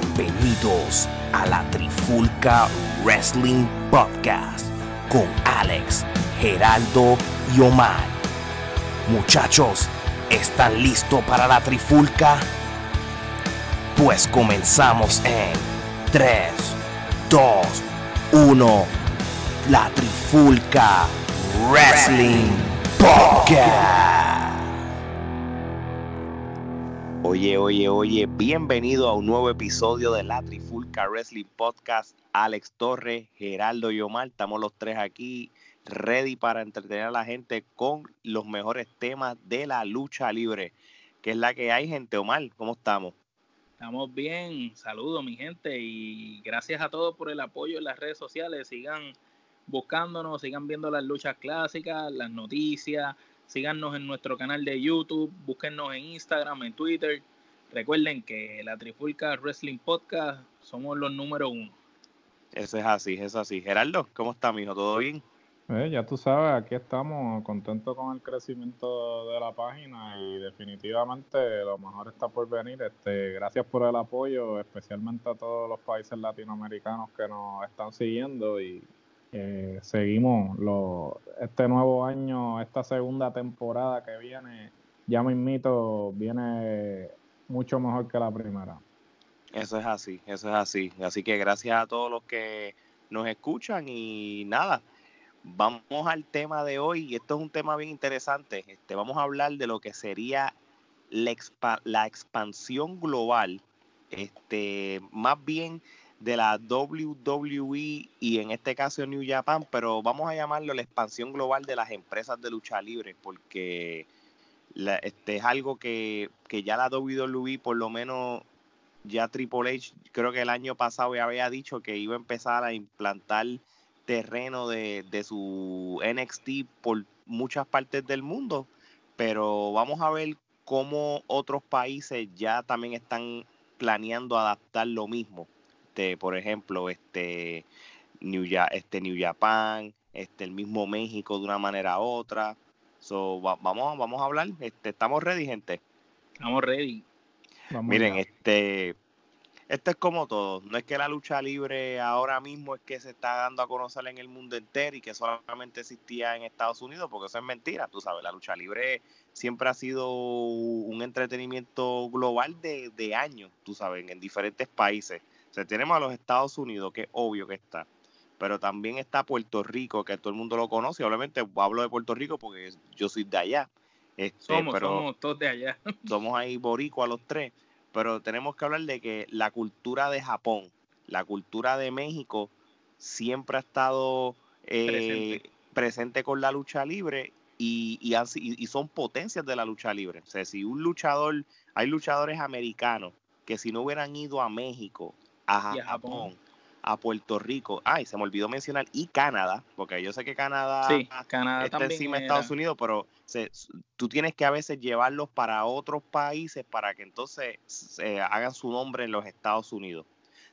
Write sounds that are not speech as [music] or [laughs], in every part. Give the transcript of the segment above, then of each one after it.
Bienvenidos a la Trifulca Wrestling Podcast con Alex, Geraldo y Omar. Muchachos, ¿están listos para la Trifulca? Pues comenzamos en 3, 2, 1. La Trifulca Wrestling Podcast. Oye, oye, oye, bienvenido a un nuevo episodio de la Trifulca Wrestling Podcast. Alex Torres, Geraldo y Omar, estamos los tres aquí, ready para entretener a la gente con los mejores temas de la lucha libre, que es la que hay, gente. Omar, ¿cómo estamos? Estamos bien, saludos mi gente y gracias a todos por el apoyo en las redes sociales. Sigan buscándonos, sigan viendo las luchas clásicas, las noticias, síganos en nuestro canal de YouTube, búsquennos en Instagram, en Twitter. Recuerden que la Trifulca Wrestling Podcast somos los número uno. Eso es así, eso es así. Gerardo, ¿cómo está, mijo? ¿Todo bien? Eh, ya tú sabes, aquí estamos contentos con el crecimiento de la página y definitivamente lo mejor está por venir. Este, gracias por el apoyo, especialmente a todos los países latinoamericanos que nos están siguiendo y eh, seguimos lo, este nuevo año, esta segunda temporada que viene, ya me invito, viene mucho mejor que la primera. Eso es así, eso es así. Así que gracias a todos los que nos escuchan y nada, vamos al tema de hoy esto es un tema bien interesante. Este, vamos a hablar de lo que sería la, la expansión global, este, más bien de la WWE y en este caso New Japan, pero vamos a llamarlo la expansión global de las empresas de lucha libre, porque este es algo que, que ya la WWE por lo menos ya Triple H creo que el año pasado ya había dicho que iba a empezar a implantar terreno de, de su NXT por muchas partes del mundo, pero vamos a ver cómo otros países ya también están planeando adaptar lo mismo. Este, por ejemplo, este New, este New Japan, este el mismo México de una manera u otra. So, vamos, vamos a hablar. Este, ¿Estamos ready, gente? Estamos ready. Miren, este, esto es como todo. No es que la lucha libre ahora mismo es que se está dando a conocer en el mundo entero y que solamente existía en Estados Unidos, porque eso es mentira, tú sabes. La lucha libre siempre ha sido un entretenimiento global de, de años, tú sabes, en diferentes países tenemos a los Estados Unidos, que es obvio que está, pero también está Puerto Rico, que todo el mundo lo conoce. Obviamente hablo de Puerto Rico porque yo soy de allá. Este, somos, somos todos de allá. [laughs] somos ahí a los tres. Pero tenemos que hablar de que la cultura de Japón, la cultura de México, siempre ha estado eh, presente. con la lucha libre y, y, y, son potencias de la lucha libre. O sea, si un luchador, hay luchadores americanos que si no hubieran ido a México a, Japón, a Puerto Rico, ay, se me olvidó mencionar, y Canadá, porque yo sé que Canadá, está encima de Estados Unidos, pero tú tienes que a veces llevarlos para otros países para que entonces se hagan su nombre en los Estados Unidos.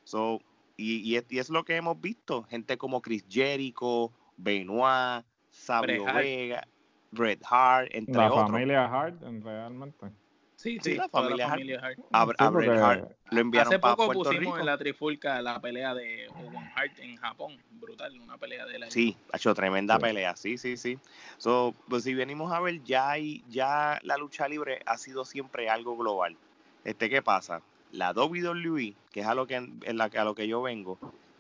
So, y, y, es, lo que hemos visto, gente como Chris Jericho, Benoit, Sabio Vega, Bret Hart, entre la otros. La familia Hart, realmente. Sí, sí, la familia, Hart. A, lo enviaron Hace poco pusimos en la trifulca la pelea de Owen Hart en Japón. Brutal, una pelea de la. Sí, ha hecho tremenda pelea. Sí, sí, sí. So, pues si venimos a ver, ya, hay, ya la lucha libre ha sido siempre algo global. Este, ¿Qué pasa? La WWE, que es a lo que, en la, a lo que yo vengo,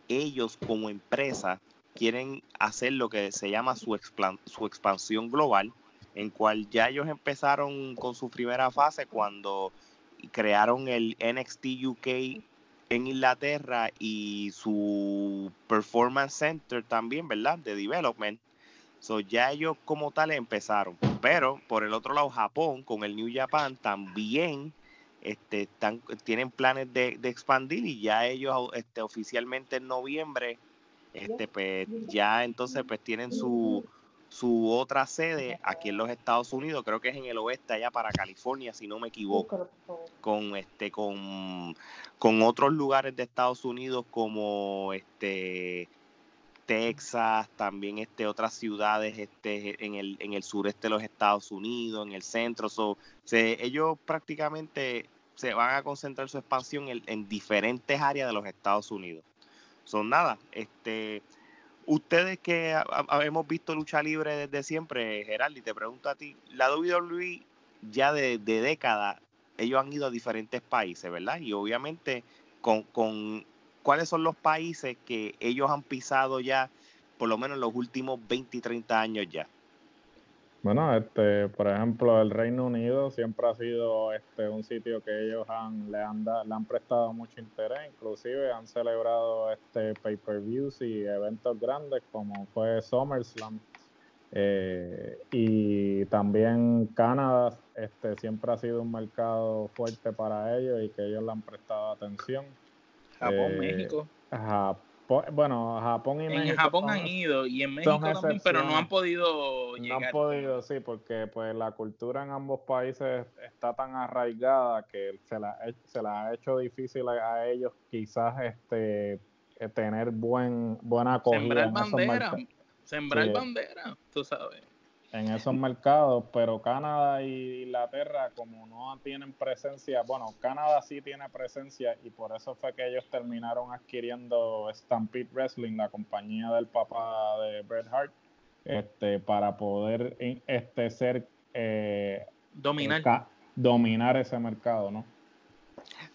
ellos como empresa quieren hacer lo que se llama su, su expansión global en cual ya ellos empezaron con su primera fase cuando crearon el NXT UK en Inglaterra y su Performance Center también, ¿verdad? De development. So ya ellos como tal empezaron. Pero por el otro lado, Japón con el New Japan también este, están, tienen planes de, de, expandir y ya ellos este, oficialmente en noviembre, este, pues ya entonces pues tienen su, su otra sede aquí en los Estados Unidos, creo que es en el oeste, allá para California, si no me equivoco, con este, con, con otros lugares de Estados Unidos como este Texas, también este, otras ciudades este, en, el, en el sureste de los Estados Unidos, en el centro. So, ellos prácticamente se van a concentrar su expansión en, diferentes áreas de los Estados Unidos. Son nada, este, ustedes que hemos visto lucha libre desde siempre, Geraldi, te pregunto a ti, la WWE ya de, de décadas, ellos han ido a diferentes países, ¿verdad? Y obviamente con, con cuáles son los países que ellos han pisado ya, por lo menos en los últimos 20 y 30 años ya. Bueno, este, por ejemplo, el Reino Unido siempre ha sido este un sitio que ellos han le han le han prestado mucho interés, inclusive han celebrado este pay-per-views y eventos grandes como fue SummerSlam. Eh, y también Canadá este, siempre ha sido un mercado fuerte para ellos y que ellos le han prestado atención. Japón, eh, México. Bueno, Japón y en Japón han ido y en México también, pero no han podido llegar. No han podido, sí, porque pues la cultura en ambos países está tan arraigada que se la, se la ha hecho difícil a, ellos quizás este tener buen buena acogida. Sembrar bandera, sembrar bandera, tú sabes en esos mercados, pero Canadá y Inglaterra como no tienen presencia, bueno, Canadá sí tiene presencia y por eso fue que ellos terminaron adquiriendo Stampede Wrestling, la compañía del papá de Bret Hart, este, para poder este ser eh, dominar dominar ese mercado, ¿no?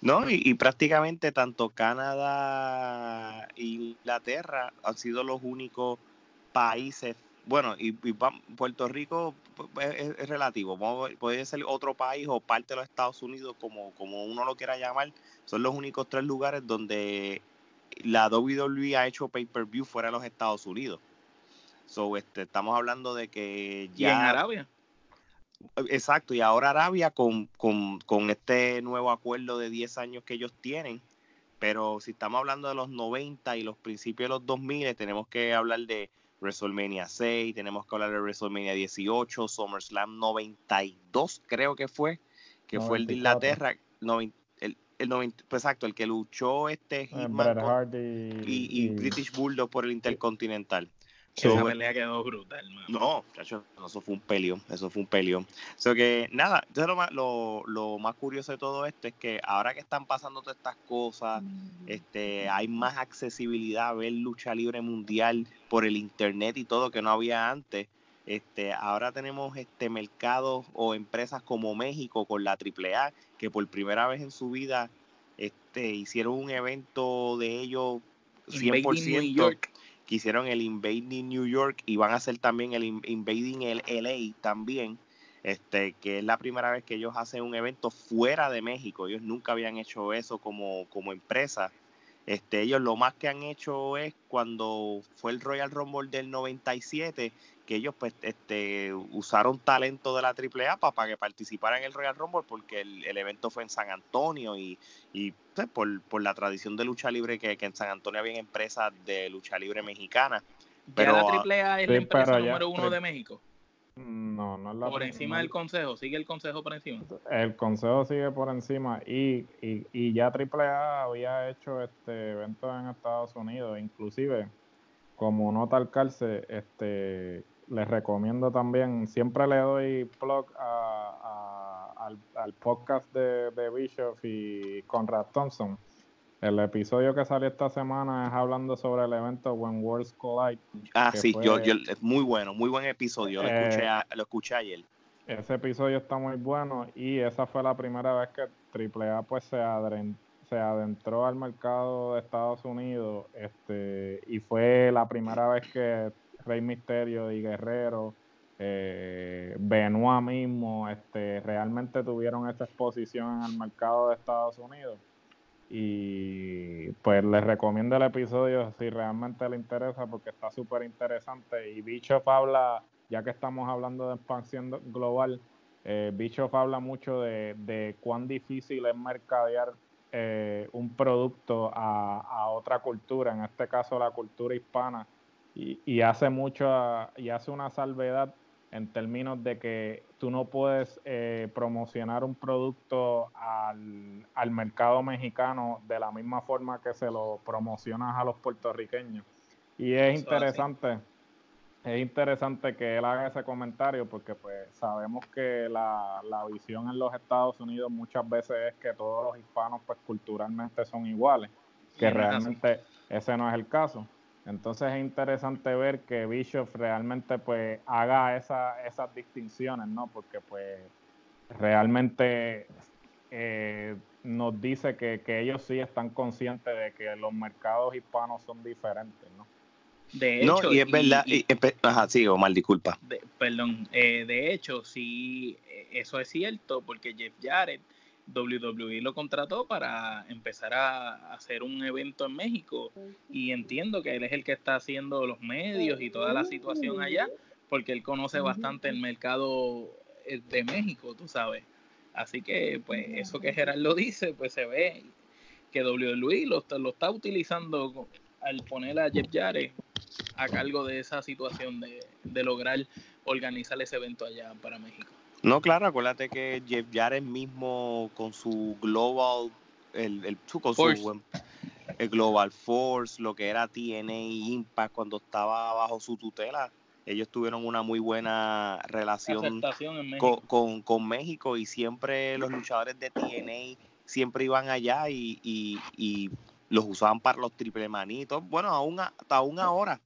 No, y, y, prácticamente tanto Canadá e Inglaterra han sido los únicos países bueno, y, Puerto Rico es, relativo, puede ser otro país o parte de los Estados Unidos, como, como uno lo quiera llamar, son los únicos tres lugares donde la WWE ha hecho pay-per-view fuera de los Estados Unidos. So, este, estamos hablando de que ya... ¿Y en Arabia? Exacto, y ahora Arabia con, con, con este nuevo acuerdo de 10 años que ellos tienen, pero si estamos hablando de los 90 y los principios de los 2000, tenemos que hablar de WrestleMania 6, tenemos que hablar de WrestleMania 18, SummerSlam 92, creo que fue, que fue el de Inglaterra, el, el 90, pues exacto, el que luchó este eh, Hitman y, y, British Bulldog por el Intercontinental. Que esa pelea quedó brutal, No, eso fue un pelio, eso fue un pelio. So que nada, lo más, lo, lo más curioso de todo esto es que ahora que están pasando todas estas cosas, este, hay más accesibilidad a ver lucha libre mundial por el internet y todo que no había antes. Este, ahora tenemos este mercados o empresas como México con la AAA que por primera vez en su vida este, hicieron un evento de ellos 100% que hicieron el Invading New York y van a hacer también el Invading el LA también, este, que es la primera vez que ellos hacen un evento fuera de México. Ellos nunca habían hecho eso como, como empresa. Este, ellos lo más que han hecho es cuando fue el Royal Rumble del 97, que ellos pues este, usaron talento de la AAA para, para que participara en el Royal Rumble porque el, evento fue en San Antonio y, y pues, por, por, la tradición de lucha libre que, que, en San Antonio había empresas de lucha libre mexicana. Pero, la AAA es la empresa número uno de México. No, no es la Por encima del consejo, sigue el consejo por encima. El consejo sigue por encima y, y, y ya AAA había hecho este evento en Estados Unidos, inclusive como nota al cárcel, este les recomiendo también, siempre le doy plug al, podcast de, de Bishop y Conrad Thompson. El episodio que salió esta semana es hablando sobre el evento When Worlds Collide. Ah, sí, yo, yo, es muy bueno, muy buen episodio, lo, escuché, eh, lo escuché ayer. Ese episodio está muy bueno y esa fue la primera vez que AAA pues se, se adentró al mercado de Estados Unidos este y fue la primera vez que Rey Misterio y Guerrero, eh, Benoit mismo, este, realmente tuvieron esta exposición en el mercado de Estados Unidos. Y pues les recomiendo el episodio si realmente le interesa porque está súper interesante. Y Bischoff habla, ya que estamos hablando de expansión global, eh, habla mucho de, cuán difícil es mercadear eh, un producto a, a, otra cultura, en este caso la cultura hispana, y, hace mucho y hace una salvedad en términos de que tú no puedes eh, promocionar un producto al, al, mercado mexicano de la misma forma que se lo promocionas a los puertorriqueños. Y es interesante, es interesante que él haga ese comentario porque pues sabemos que la, la, visión en los Estados Unidos muchas veces es que todos los hispanos pues culturalmente son iguales, que realmente ese no es el caso. Entonces es interesante ver que Bishop realmente pues haga esa, esas distinciones, ¿no? Porque pues realmente eh, nos dice que, que ellos sí están conscientes de que los mercados hispanos son diferentes, ¿no? De hecho, no, y es verdad, y, ajá, sí, Omar, disculpa. perdón, eh, de hecho, sí, eh, eso es cierto, porque Jeff Jarrett, WWE lo contrató para empezar a hacer un evento en México, y entiendo que él es el que está haciendo los medios y toda la situación allá, porque él conoce bastante el mercado eh, de México, tú sabes. Así que, pues, eso que Gerardo dice, pues se ve que WWE lo, lo está utilizando al poner a Jeff Jarrett a cargo de esa situación de, de lograr organizar ese evento allá para México. No, claro, acuérdate que Jeff Jarrett mismo con su Global, el, el con su el Global Force, lo que era TNA Impact cuando estaba bajo su tutela, ellos tuvieron una muy buena relación con, con, México y siempre los luchadores de TNA siempre iban allá y, y, y los usaban para los triple manitos. Bueno, aún, aún ahora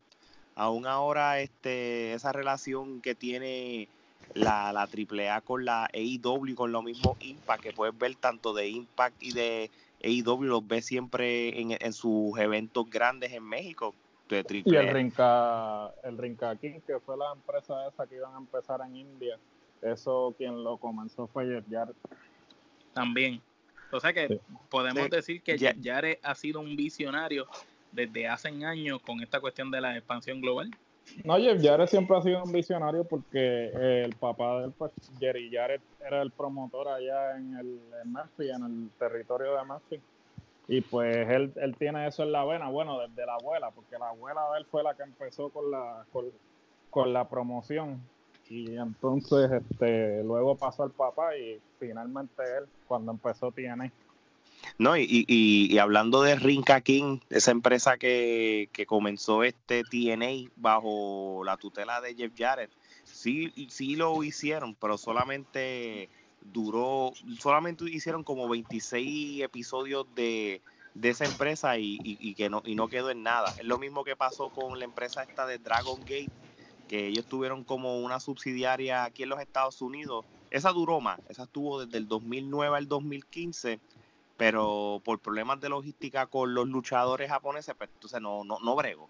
aún ahora este, esa relación que tiene la, la AAA con la AEW, con lo mismo Impact, que puedes ver tanto de Impact y de AEW, los ves siempre en, sus eventos grandes en México. De y el Rinca, el Rinca King, que fue la empresa esa que iban a empezar en India, eso quien lo comenzó fue Jarrett. También. O sea que podemos decir que Jarrett ha sido un visionario desde hace años con esta cuestión de la expansión global? No, Jeff Jarrett siempre ha sido un visionario porque eh, el papá de él, pues, Jerry Jarrett, era el promotor allá en el en Murphy, en el territorio de Murphy. Y pues él, él tiene eso en la vena, bueno, desde la abuela, porque la abuela de él fue la que empezó con la, con, la promoción. Y entonces este luego pasó al papá y finalmente él, cuando empezó TNA. No, y, y, hablando de Rinca King, esa empresa que, comenzó este TNA bajo la tutela de Jeff Jarrett, sí, sí lo hicieron, pero solamente duró, solamente hicieron como 26 episodios de, esa empresa y, y, que no, y no quedó en nada. Es lo mismo que pasó con la empresa esta de Dragon Gate, que ellos tuvieron como una subsidiaria aquí en los Estados Unidos. Esa duró más, esa estuvo desde el 2009 al 2015 pero por problemas de logística con los luchadores japoneses, pues entonces no, no, no brego,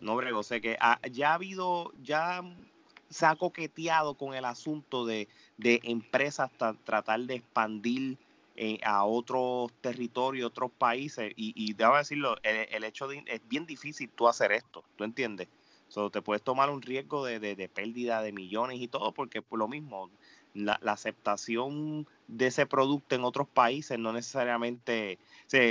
no brego, sé que ya ha habido, ya se ha coqueteado con el asunto de, de empresas tratar de expandir eh, a otros territorios, otros países, y, y debo decirlo, el, hecho de, es bien difícil tú hacer esto, ¿tú entiendes? So, te puedes tomar un riesgo de, de pérdida de millones y todo, porque por lo mismo, la, aceptación de ese producto en otros países no necesariamente,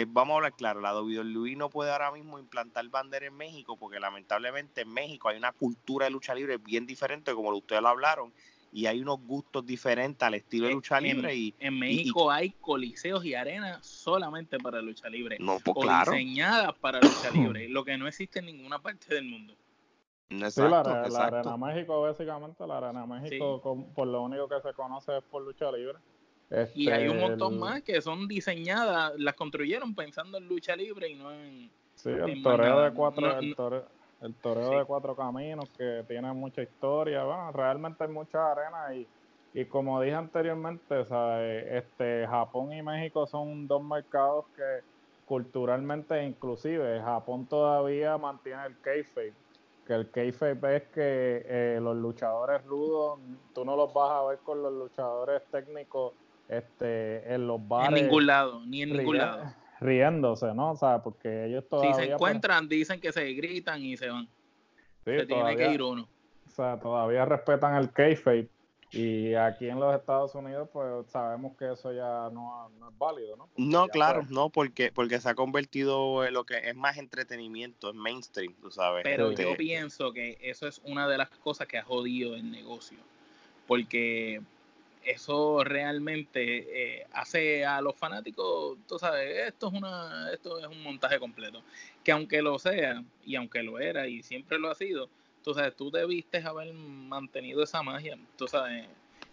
vamos a hablar claro, la WWE no puede ahora mismo implantar bandera en México porque lamentablemente en México hay una cultura de lucha libre bien diferente, como ustedes lo hablaron, y hay unos gustos diferentes al estilo de lucha libre. y, en México hay coliseos y arenas solamente para lucha libre, no, pues o diseñadas para lucha libre, lo que no existe en ninguna parte del mundo sí, la, Arena México, básicamente, la Arena México, por lo único que se conoce es por lucha libre. y hay un este, montón más que son diseñadas, las construyeron pensando en lucha libre y no en. Sí, el toreo de cuatro, el, toreo, de cuatro caminos que tiene mucha historia. Bueno, realmente hay muchas arenas y, y como dije anteriormente, este Japón y México son dos mercados que culturalmente, inclusive, Japón todavía mantiene el kayfabe que el kayfabe es que eh, los luchadores rudos, tú no los vas a ver con los luchadores técnicos este, en los bares. En ningún lado, ni en ningún lado. Riéndose, ¿no? O sea, porque ellos todavía... Si se pues encuentran, dicen que se gritan y se van. Sí, se tiene que ir uno. O sea, todavía respetan el kayfabe y aquí en los Estados Unidos, pues sabemos que eso ya no, es válido, ¿no? no, claro, no, porque, porque se ha convertido en lo que es más entretenimiento, es mainstream, tú sabes. Pero yo pienso que eso es una de las cosas que ha jodido el negocio, porque eso realmente eh, hace a los fanáticos, tú sabes, esto es una, esto es un montaje completo, que aunque lo sea y aunque lo era y siempre lo ha sido, tú sabes, tú debiste haber mantenido esa magia, tú sabes,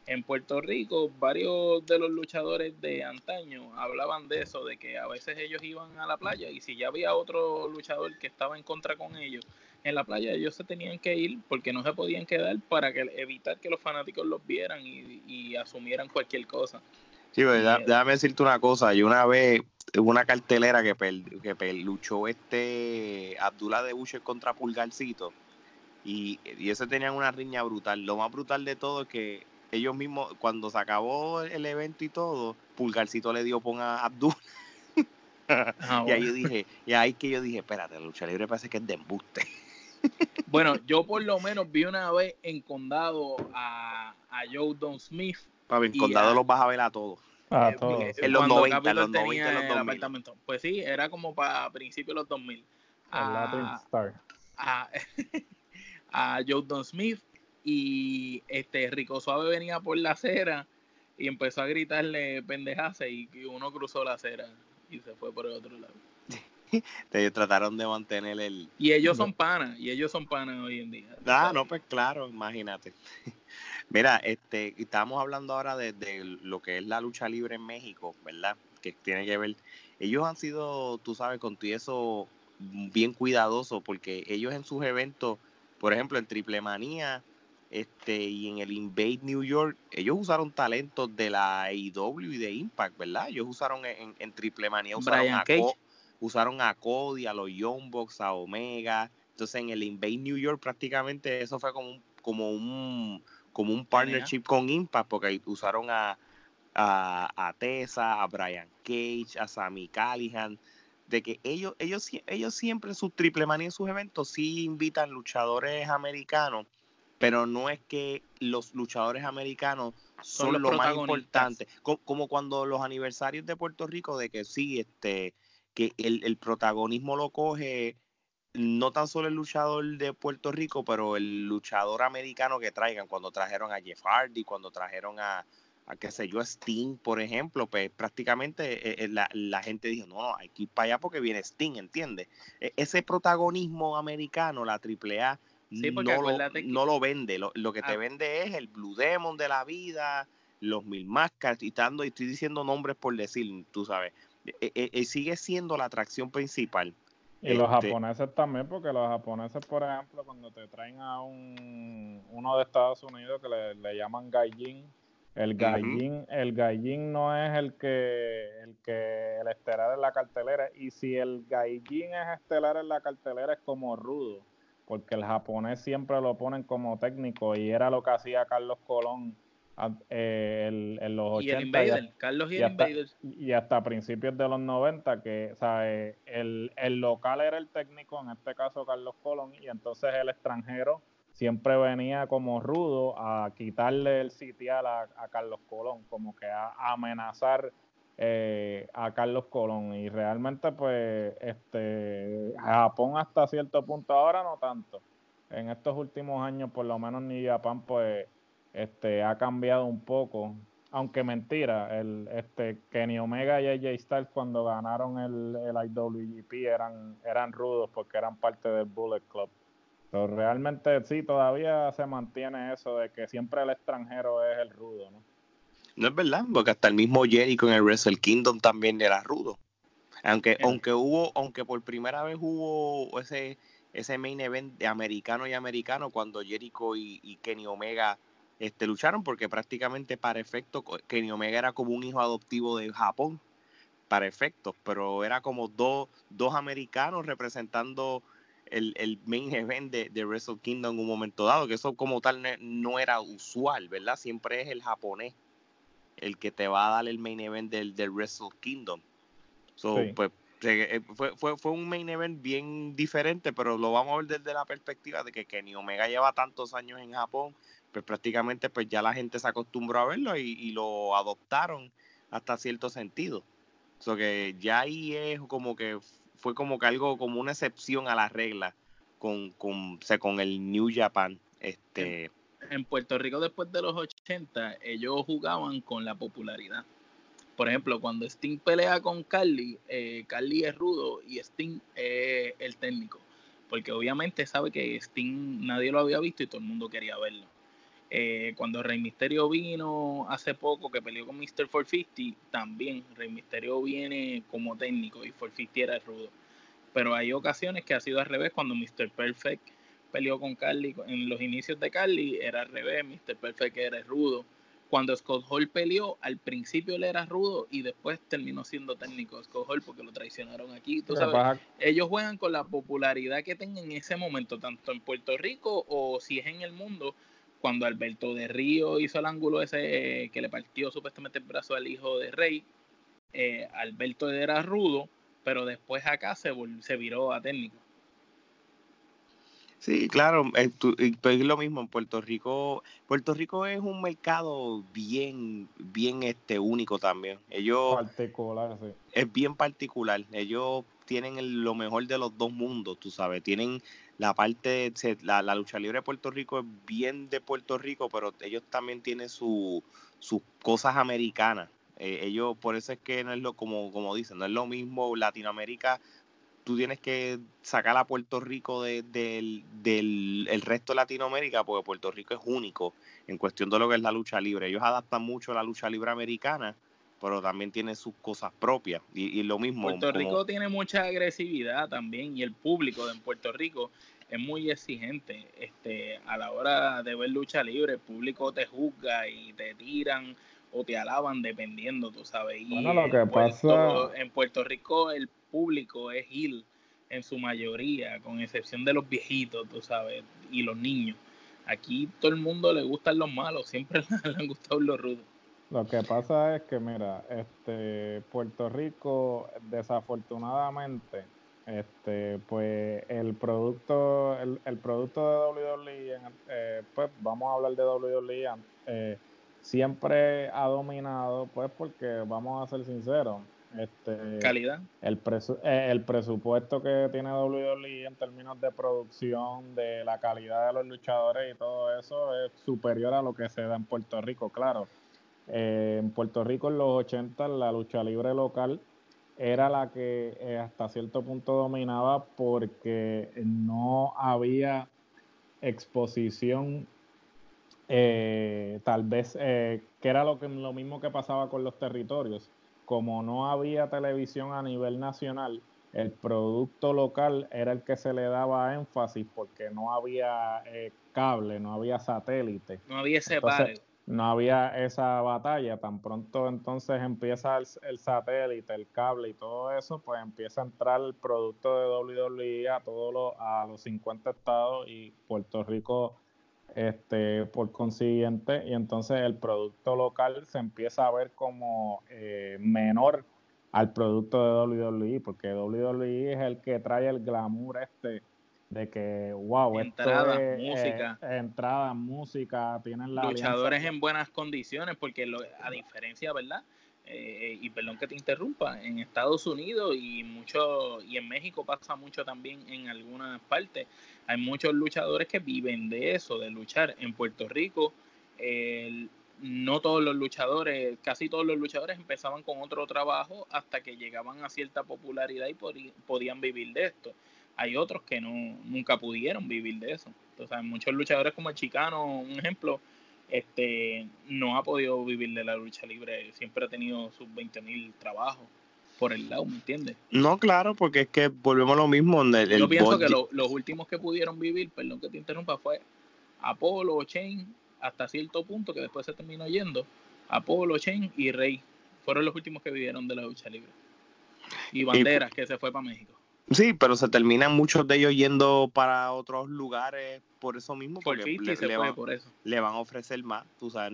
en Puerto Rico, varios de los luchadores de antaño hablaban de eso, de que a veces ellos iban a la playa y si ya había otro luchador que estaba en contra con ellos en la playa, ellos se tenían que ir porque no se podían quedar para que, evitar que los fanáticos los vieran y, asumieran cualquier cosa. Sí, pues, déjame decirte una cosa. Yo una vez, una cartelera que, que luchó este Abdullah de Bush contra Pulgarcito y, y ese tenían una riña brutal. Lo más brutal de todo es que ellos mismos, cuando se acabó el evento y todo, Pulgarcito le dio pon a Abdul. [laughs] Ah, y ahí yo dije, y ahí que yo dije, espérate, la lucha libre parece que es de embuste. [laughs] bueno, yo por lo menos vi una vez en Condado a, a Joe Don Smith. en Condado los vas a ver a todos. A eh, todos. En los 90, los 90, los 2000. Pues sí, era como para principios de los 2000. A, Star. A, [laughs] a Joe Don Smith y este Rico Suave venía por la acera y empezó a gritarle pendejase y uno cruzó la acera y se fue por el otro lado. [laughs] Ellos trataron de mantener el... Y ellos son panas, y ellos son panas hoy en día. Ah, no, pues claro, imagínate. [laughs] Mira, este, estamos hablando ahora de, de, lo que es la lucha libre en México, ¿verdad? Que tiene que ver, ellos han sido, tú sabes, con todo eso bien cuidadosos, porque ellos en sus eventos, por ejemplo, en Triple Manía, este y en el Invade New York ellos usaron talentos de la AEW y de Impact, ¿verdad? Ellos usaron en, Triple Manía usaron a, usaron a Cody, a los Young Bucks, a Omega. Entonces en el Invade New York prácticamente eso fue como un como un como un partnership con Impact porque usaron a a, a Tessa, a Brian Cage, a Sammy Callihan, de que ellos, ellos, ellos siempre en sus triple manía en sus eventos sí invitan luchadores americanos pero no es que los luchadores americanos son, lo más importante. Como, cuando los aniversarios de Puerto Rico, de que sí, este, que el, protagonismo lo coge no tan solo el luchador de Puerto Rico, pero el luchador americano que traigan, cuando trajeron a Jeff Hardy, cuando trajeron a, a qué sé yo, Sting, por ejemplo, pues prácticamente eh, eh, la, la, gente dijo, no, no, hay que ir para allá porque viene Sting, ¿entiendes? E, ese protagonismo americano, la AAA, no, lo, no lo vende. Lo, que te ah. vende es el Blue Demon de la vida, los Mil Máscaras, y, y estoy diciendo nombres por decir, tú sabes. E, e, sigue siendo la atracción principal. Y los este japoneses también, porque los japoneses, por ejemplo, cuando te traen a un uno de Estados Unidos que le, llaman gaijin, el gaijin, el gaijin no es el que el que el estelar en la cartelera y si el gaijin es estelar en la cartelera es como rudo porque el japonés siempre lo ponen como técnico y era lo que hacía Carlos Colón eh, en los 80. Y el Invader, Carlos y, el hasta, Invader. Y hasta principios de los 90, que ¿sabe? El, el local era el técnico, en este caso Carlos Colón, y entonces el extranjero siempre venía como rudo a quitarle el sitial a, Carlos Colón, como que a amenazar eh, a Carlos Colón. Y realmente pues este Japón hasta cierto punto ahora no tanto. En estos últimos años por lo menos ni Japón pues este ha cambiado un poco. Aunque mentira el este Kenny Omega y AJ Styles cuando ganaron el, el IWGP eran eran rudos porque eran parte del Bullet Club pero realmente sí todavía se mantiene eso de que siempre el extranjero es el rudo no no es verdad, porque hasta el mismo Jericho en el Wrestle Kingdom también era rudo. Aunque, aunque hubo, aunque por primera vez hubo ese, ese main event de americano y americano cuando Jericho y, Kenny Omega este, lucharon, porque prácticamente para efecto Kenny Omega era como un hijo adoptivo de Japón, para efectos, pero era como dos, dos americanos representando el, el main event de, de, Wrestle Kingdom en un momento dado, que eso como tal no era usual, ¿verdad? Siempre es el japonés el que te va a dar el main event del, del Wrestle Kingdom. So, pues, eh, fue, fue, fue un main event bien diferente, pero lo vamos a ver desde la perspectiva de que Kenny Omega lleva tantos años en Japón, pues prácticamente pues ya la gente se acostumbró a verlo y, lo adoptaron hasta cierto sentido. So que ya ahí es como que fue como que algo como una excepción a la regla con, con, con el New Japan. Este, en Puerto Rico después de los 80, ellos jugaban con la popularidad. Por ejemplo, cuando Sting pelea con Carly, eh, Carly es rudo y Sting es el técnico. porque obviamente sabe que Sting nadie lo había visto y todo el mundo quería verlo. Eh, cuando Rey Misterio vino hace poco, que peleó con Mr. 450, también Rey Misterio viene como técnico y 450 era rudo. Pero hay ocasiones que ha sido al revés, cuando Mr. Perfect peleó con Carly, en los inicios de Carly era al revés, Mr. Perfect era rudo. Cuando Scott Hall peleó, al principio él era rudo y después terminó siendo técnico Scott Hall porque lo traicionaron aquí. ellos juegan con la popularidad que tengan en ese momento, tanto en Puerto Rico o si es en el mundo cuando Alberto de Río hizo el ángulo ese eh, que le partió supuestamente el brazo al hijo de Rey, eh, Alberto era rudo, pero después acá se, se viró a técnico. Sí, claro, es, es, lo mismo en Puerto Rico. Puerto Rico es un mercado bien, bien este único también. Ellos particular, sí. Es bien particular. Ellos tienen lo mejor de los dos mundos, tú sabes. Tienen la parte, la, la, lucha libre de Puerto Rico es bien de Puerto Rico, pero ellos también tienen sus cosas americanas. Eh, ellos, por eso es que no es lo, como, como dicen, no es lo mismo Latinoamérica, tú tienes que sacar a Puerto Rico del, del el resto de Latinoamérica, porque Puerto Rico es único en cuestión de lo que es la lucha libre. Ellos adaptan mucho la lucha libre americana pero también tiene sus cosas propias. Y, lo mismo. Puerto Rico tiene mucha agresividad también y el público de Puerto Rico es muy exigente. Este, a la hora de ver lucha libre, el público te juzga y te tiran o te alaban dependiendo, tú sabes. Y bueno, lo que en Puerto, en Puerto Rico el público es Gil en su mayoría, con excepción de los viejitos, tú sabes, y los niños. Aquí todo el mundo le gustan los malos, siempre [laughs] le han gustado los rudos. Lo que pasa es que, mira, este Puerto Rico, desafortunadamente, este, pues el producto, el, el producto de WWE, eh, pues vamos a hablar de WWE, eh, siempre ha dominado, pues porque vamos a ser sinceros, este, calidad. El, eh, el presupuesto que tiene WWE en términos de producción, de la calidad de los luchadores y todo eso es superior a lo que se da en Puerto Rico, claro eh, en Puerto Rico en los 80 la lucha libre local era la que eh, hasta cierto punto dominaba porque no había exposición eh, tal vez que era lo que lo mismo que pasaba con los territorios. Como no había televisión a nivel nacional el producto local era el que se le daba énfasis porque no había cable no había satélite. No había ese no había esa batalla. Tan pronto entonces empieza el, satélite, el cable y todo eso, pues empieza a entrar el producto de WWE a todos los, a los 50 estados y Puerto Rico este por consiguiente y entonces el producto local se empieza a ver como eh, menor al producto de WWE porque WWE es el que trae el glamour este de que, wow, entrada, esto es, música. Eh, entrada, música, tienen la luchadores en buenas condiciones, porque a diferencia, ¿verdad? Eh, y perdón que te interrumpa, en Estados Unidos y mucho y en México pasa mucho también en algunas partes. Hay muchos luchadores que viven de eso, de luchar. En Puerto Rico, no todos los luchadores, casi todos los luchadores empezaban con otro trabajo hasta que llegaban a cierta popularidad y podían vivir de esto hay otros que no nunca pudieron vivir de eso. Entonces, muchos luchadores como el Chicano, un ejemplo, este no ha podido vivir de la lucha libre, siempre ha tenido sus 20 mil trabajos por el lado, ¿me entiendes? No, claro, porque es que volvemos a lo mismo. Yo pienso que los últimos que pudieron vivir, perdón que te interrumpa, fue Apolo, Chain, hasta cierto punto, que después se terminó yendo, Apolo, Chain y Rey. Fueron los últimos que vivieron de la lucha libre. Y Banderas, que se fue para México. Sí, pero se terminan muchos de ellos yendo para otros lugares por eso mismo, porque le, van, le, van, a ofrecer más. Tú sabes,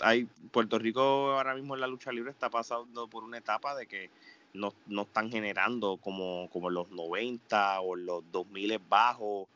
hay, Puerto Rico ahora mismo en la lucha libre está pasando por una etapa de que no, no están generando como, como los 90 o los 2000 bajos.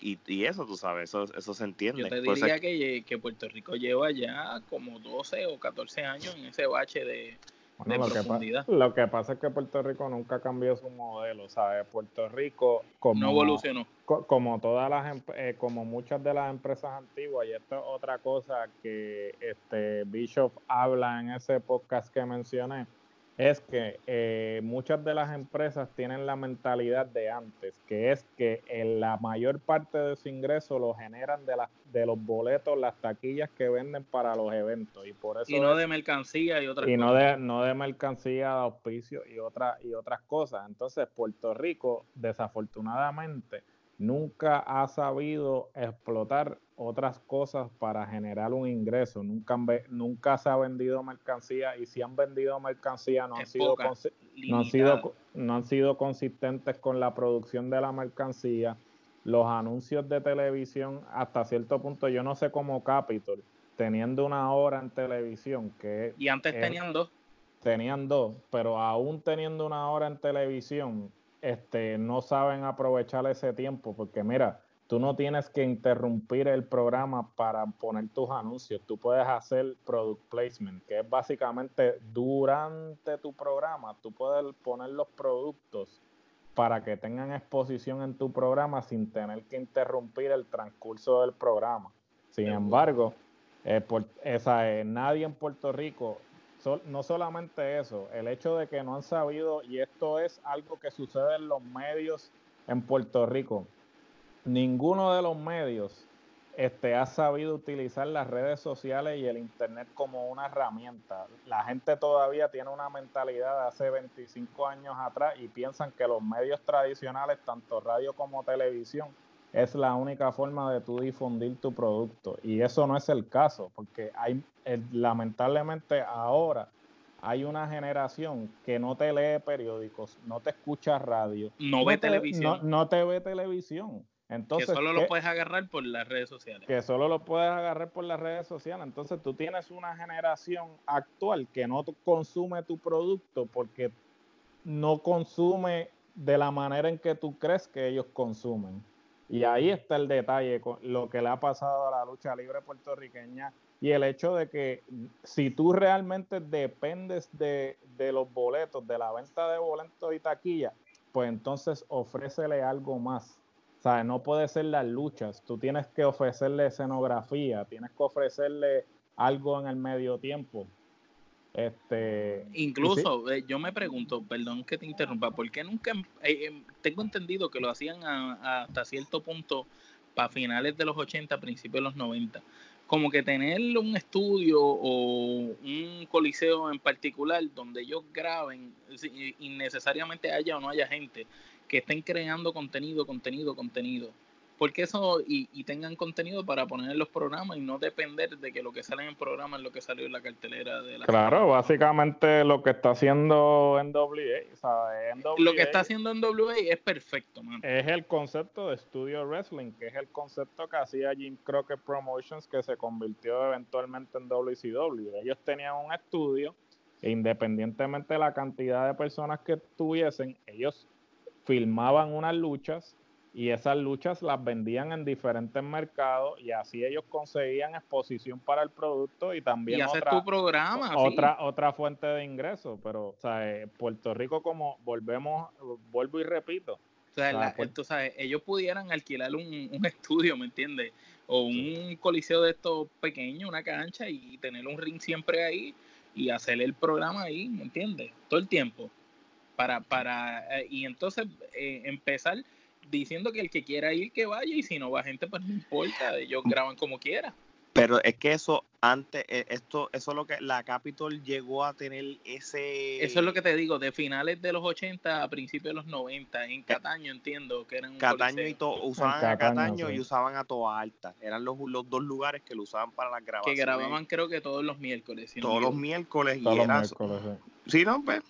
Y, y, eso, tú sabes, eso, eso se entiende. Yo te diría que, que Puerto Rico lleva ya como 12 o 14 años en ese bache de, lo, que lo que pasa es que Puerto Rico nunca cambió su modelo, ¿sabes? Puerto Rico como no evolucionó. como todas las eh, como muchas de las empresas antiguas y esto es otra cosa que este Bishop habla en ese podcast que mencioné es que eh, muchas de las empresas tienen la mentalidad de antes, que es que la mayor parte de su ingreso lo generan de, de los boletos, las taquillas que venden para los eventos. Y, por eso y no de mercancía y otras y no de, no de mercancía, de auspicio y, otra, y otras cosas. Entonces, Puerto Rico, desafortunadamente, nunca ha sabido explotar otras cosas para generar un ingreso. Nunca, nunca se ha vendido mercancía y si han vendido mercancía no han, sido, no, han sido, no han sido consistentes con la producción de la mercancía. Los anuncios de televisión, hasta cierto punto, yo no sé cómo Capitol, teniendo una hora en televisión que... Y antes tenían dos. Tenían dos, pero aún teniendo una hora en televisión, este, no saben aprovechar ese tiempo, porque mira, tú no tienes que interrumpir el programa para poner tus anuncios, tú puedes hacer product placement, que es básicamente durante tu programa, tú puedes poner los productos para que tengan exposición en tu programa sin tener que interrumpir el transcurso del programa. Sin embargo, eh, por, esa, eh, nadie en Puerto Rico no solamente eso, el hecho de que no han sabido, y esto es algo que sucede en los medios en Puerto Rico, ninguno de los medios este, ha sabido utilizar las redes sociales y el Internet como una herramienta. La gente todavía tiene una mentalidad de hace 25 años atrás y piensan que los medios tradicionales, tanto radio como televisión, es la única forma de tú difundir tu producto. Y eso no es el caso, porque hay, lamentablemente ahora hay una generación que no te lee periódicos, no te escucha radio, no, ve televisión. No, te ve televisión. Entonces, que solo lo puedes agarrar por las redes sociales. Que solo lo puedes agarrar por las redes sociales. Entonces tú tienes una generación actual que no consume tu producto porque no consume de la manera en que tú crees que ellos consumen. Y ahí está el detalle con lo que le ha pasado a la lucha libre puertorriqueña y el hecho de que si tú realmente dependes de, los boletos, de la venta de boletos y taquilla, pues entonces ofrécele algo más. O sea, no puede ser las luchas, tú tienes que ofrecerle escenografía, tienes que ofrecerle algo en el medio tiempo. Este, Incluso, eh, yo me pregunto, perdón que te interrumpa, ¿por qué nunca, eh, em, tengo entendido que lo hacían hasta cierto punto para finales de los 80, principios de los 90, como que tener un estudio o un coliseo en particular donde ellos graben, innecesariamente haya o no haya gente, que estén creando contenido, contenido, contenido porque eso y, tengan contenido para poner en los programas y no depender de que lo que sale en el programa es lo que salió en la cartelera de la Claro, básicamente lo que está haciendo NWA, o lo que está haciendo NWA es perfecto, man. Es el concepto de Studio Wrestling, que es el concepto que hacía Jim Crockett Promotions que se convirtió eventualmente en WCW. Ellos tenían un estudio e independientemente de la cantidad de personas que tuviesen, ellos filmaban unas luchas y esas luchas las vendían en diferentes mercados y así ellos conseguían exposición para el producto y también otra, tu programa, otra, otra fuente de ingresos. Pero, o sea, eh, Puerto Rico, como volvemos, vuelvo y repito. O sea, ellos pudieran alquilar un, un estudio, ¿me entiendes? O un coliseo de estos pequeños, una cancha y tener un ring siempre ahí y hacer el programa ahí, ¿me entiendes? Todo el tiempo. Para, para, eh, y entonces eh, empezar diciendo que el que quiera ir, que vaya, y si no va gente, pues no importa, ellos graban como quiera. Pero es que eso antes, eh, esto, eso es lo que la Capitol llegó a tener ese... Eso es lo que te digo, de finales de los 80 a principios de los 90, en Cataño entiendo que eran... Cataño y to, usaban a Cataño y usaban a Toa Alta, eran los, los dos lugares que lo usaban para las grabaciones. Que grababan creo que todos los miércoles. todos los miércoles. y era, miércoles, sí. no, pues...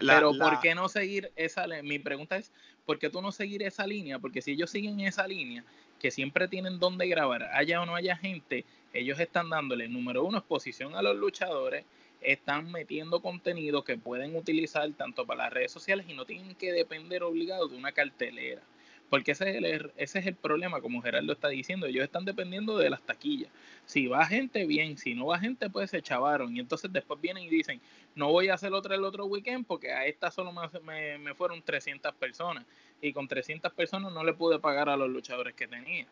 Pero ¿por qué no seguir esa Mi pregunta es, ¿por qué tú no seguir esa línea? Porque si ellos siguen esa línea, que siempre tienen donde grabar, haya o no haya gente, ellos están dándole, número uno, exposición a los luchadores, están metiendo contenido que pueden utilizar tanto para las redes sociales y no tienen que depender obligados de una cartelera. Porque ese es, el, er, ese es el problema, como Gerardo está diciendo, ellos están dependiendo de las taquillas. Si va gente, bien, si no va gente, pues se chavaron. Y entonces después vienen y dicen, no voy a hacer otra el otro weekend porque a esta solo me, me, fueron 300 personas. Y con 300 personas no le pude pagar a los luchadores que tenía.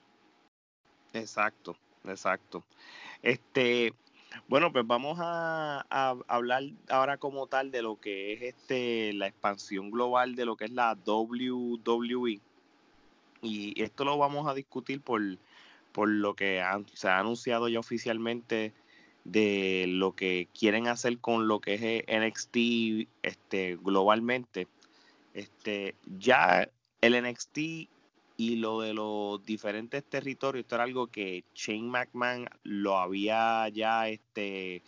Exacto, exacto. Este, Bueno, pues vamos a, hablar ahora como tal de lo que es este la expansión global de lo que es la WWE. Y esto lo vamos a discutir por, por lo que se ha anunciado ya oficialmente de lo que quieren hacer con lo que es NXT este, globalmente. Este, ya el NXT y lo de los diferentes territorios, esto era algo que Shane McMahon lo había ya este,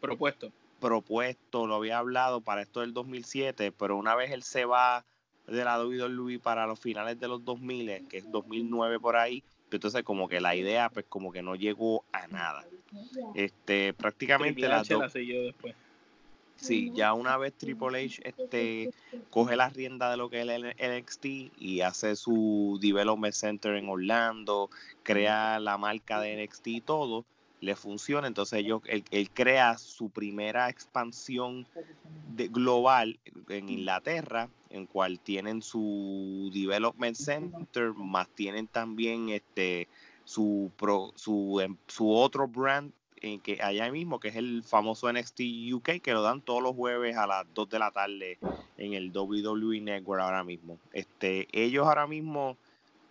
propuesto. propuesto, lo había hablado para esto del 2007, pero una vez él se va de la WWE para los finales de los 2000, que es 2009 por ahí, entonces como que la idea pues como que no llegó a nada. Este, prácticamente la, después. Sí, ya una vez Triple H este, coge la rienda de lo que es el NXT y hace su Development Center en Orlando, crea la marca de NXT y todo, le funciona. Entonces ellos, él, crea su primera expansión global en Inglaterra, en cual tienen su Development Center, más tienen también este su, pro, su, em, su otro brand en que allá mismo, que es el famoso NXT UK, que lo dan todos los jueves a las 2 de la tarde en el WWE Network ahora mismo. Este, ellos ahora mismo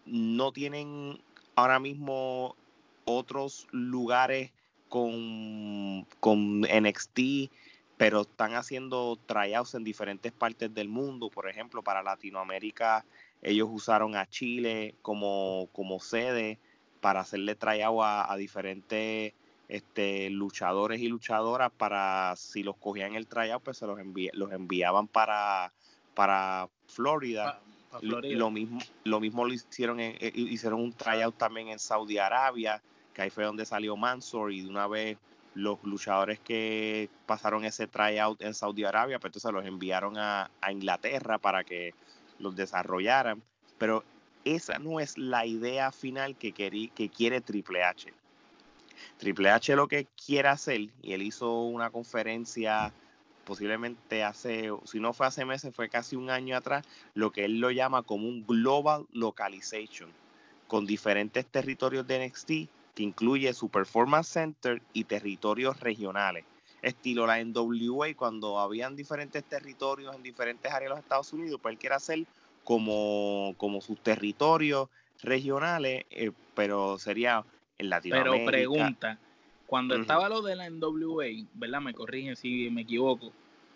no tienen ahora mismo otros lugares con, con NXT, pero están haciendo tryouts en diferentes partes del mundo. Por ejemplo, para Latinoamérica, ellos usaron a Chile como, como sede para hacerle tryout a diferentes este, luchadores y luchadoras para si los cogían el tryout, pues se los, los enviaban para, para Florida. Lo, mismo, lo mismo lo hicieron, eh, hicieron un tryout también en Saudi Arabia, que ahí fue donde salió Mansor y de una vez los luchadores que pasaron ese tryout en Saudi Arabia, pues entonces los enviaron a, a Inglaterra para que los desarrollaran. Pero esa no es la idea final que, que quiere Triple H. Triple H lo que quiere hacer, y él hizo una conferencia posiblemente hace, si no fue hace meses, fue casi un año atrás, lo que él lo llama como un global localization, con diferentes territorios de NXT, que incluye su performance center y territorios regionales. Estilo la NWA, cuando habían diferentes territorios en diferentes áreas de los Estados Unidos, pues él quiere hacer como, como sus territorios regionales, eh, pero sería pero pregunta, cuando estaba lo de la NWA, ¿verdad? Me corrigen si me equivoco.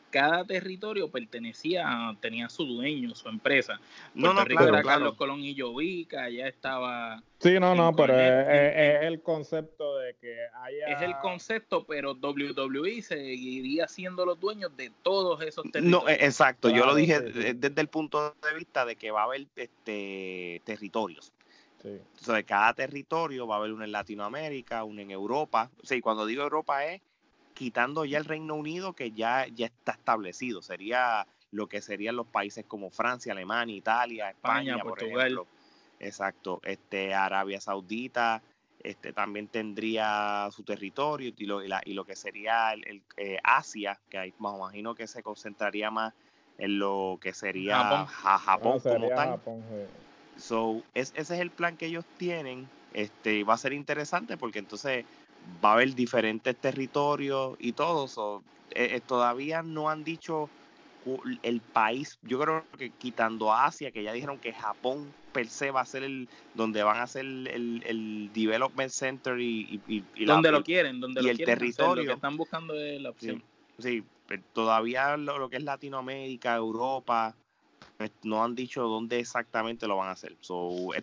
Cada territorio pertenecía, tenía su dueño, su empresa. no, no, claro, Carlos Colón y Llovica, ya estaba. Sí, no, no, pero es, el concepto de que haya. Es el concepto, pero WWE seguiría siendo los dueños de todos esos territorios. No, e, exacto, yo lo dije desde el punto de vista de que va a haber este territorios. Entonces, de cada territorio va a haber uno en Latinoamérica, uno en Europa. O sea, y cuando digo Europa es quitando ya el Reino Unido que ya, ya está establecido. Sería lo que serían los países como Francia, Alemania, Italia, España, por ejemplo. Exacto. Este, Arabia Saudita, este también tendría su territorio y lo, y lo que sería el, eh, Asia, que hay, me imagino que se concentraría más en lo que sería Japón, Japón ah, como tal. So, ese es el plan que ellos tienen. Este, va a ser interesante porque entonces va a haber diferentes territorios y todo. So, eh, eh, todavía no han dicho el país. Yo creo que quitando Asia, que ya dijeron que Japón per se va a ser el donde van a hacer el, el, development center y, y, donde lo quieren, donde y lo el territorio. lo que están buscando es la opción. Sí, todavía lo, que es Latinoamérica, Europa, pues, no han dicho dónde exactamente lo van a hacer.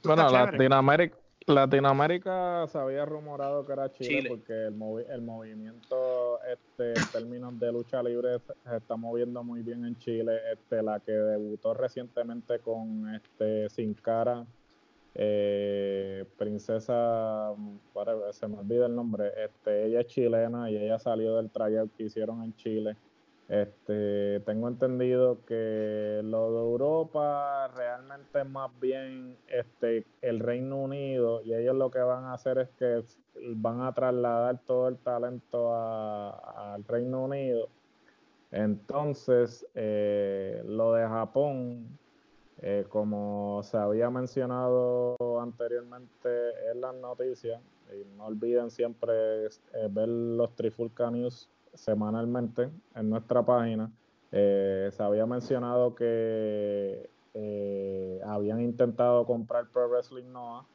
bueno, Latinoamérica, Latinoamérica se había rumorado que era Chile, porque el, el movimiento este, en términos de lucha libre se está moviendo muy bien en Chile. Este, la que debutó recientemente con este Sin Cara, eh, Princesa, se me olvida el nombre, este, ella es chilena y ella salió del tryout que hicieron en Chile. Este, tengo entendido que lo de Europa realmente es más bien este, el Reino Unido y ellos lo que van a hacer es que van a trasladar todo el talento al Reino Unido. Entonces, eh, lo de Japón, Eh, como se había mencionado anteriormente en las noticias, y no olviden siempre eh, ver los Trifulca News semanalmente en nuestra página. Eh, se había mencionado que habían intentado comprar Pro Wrestling Noah,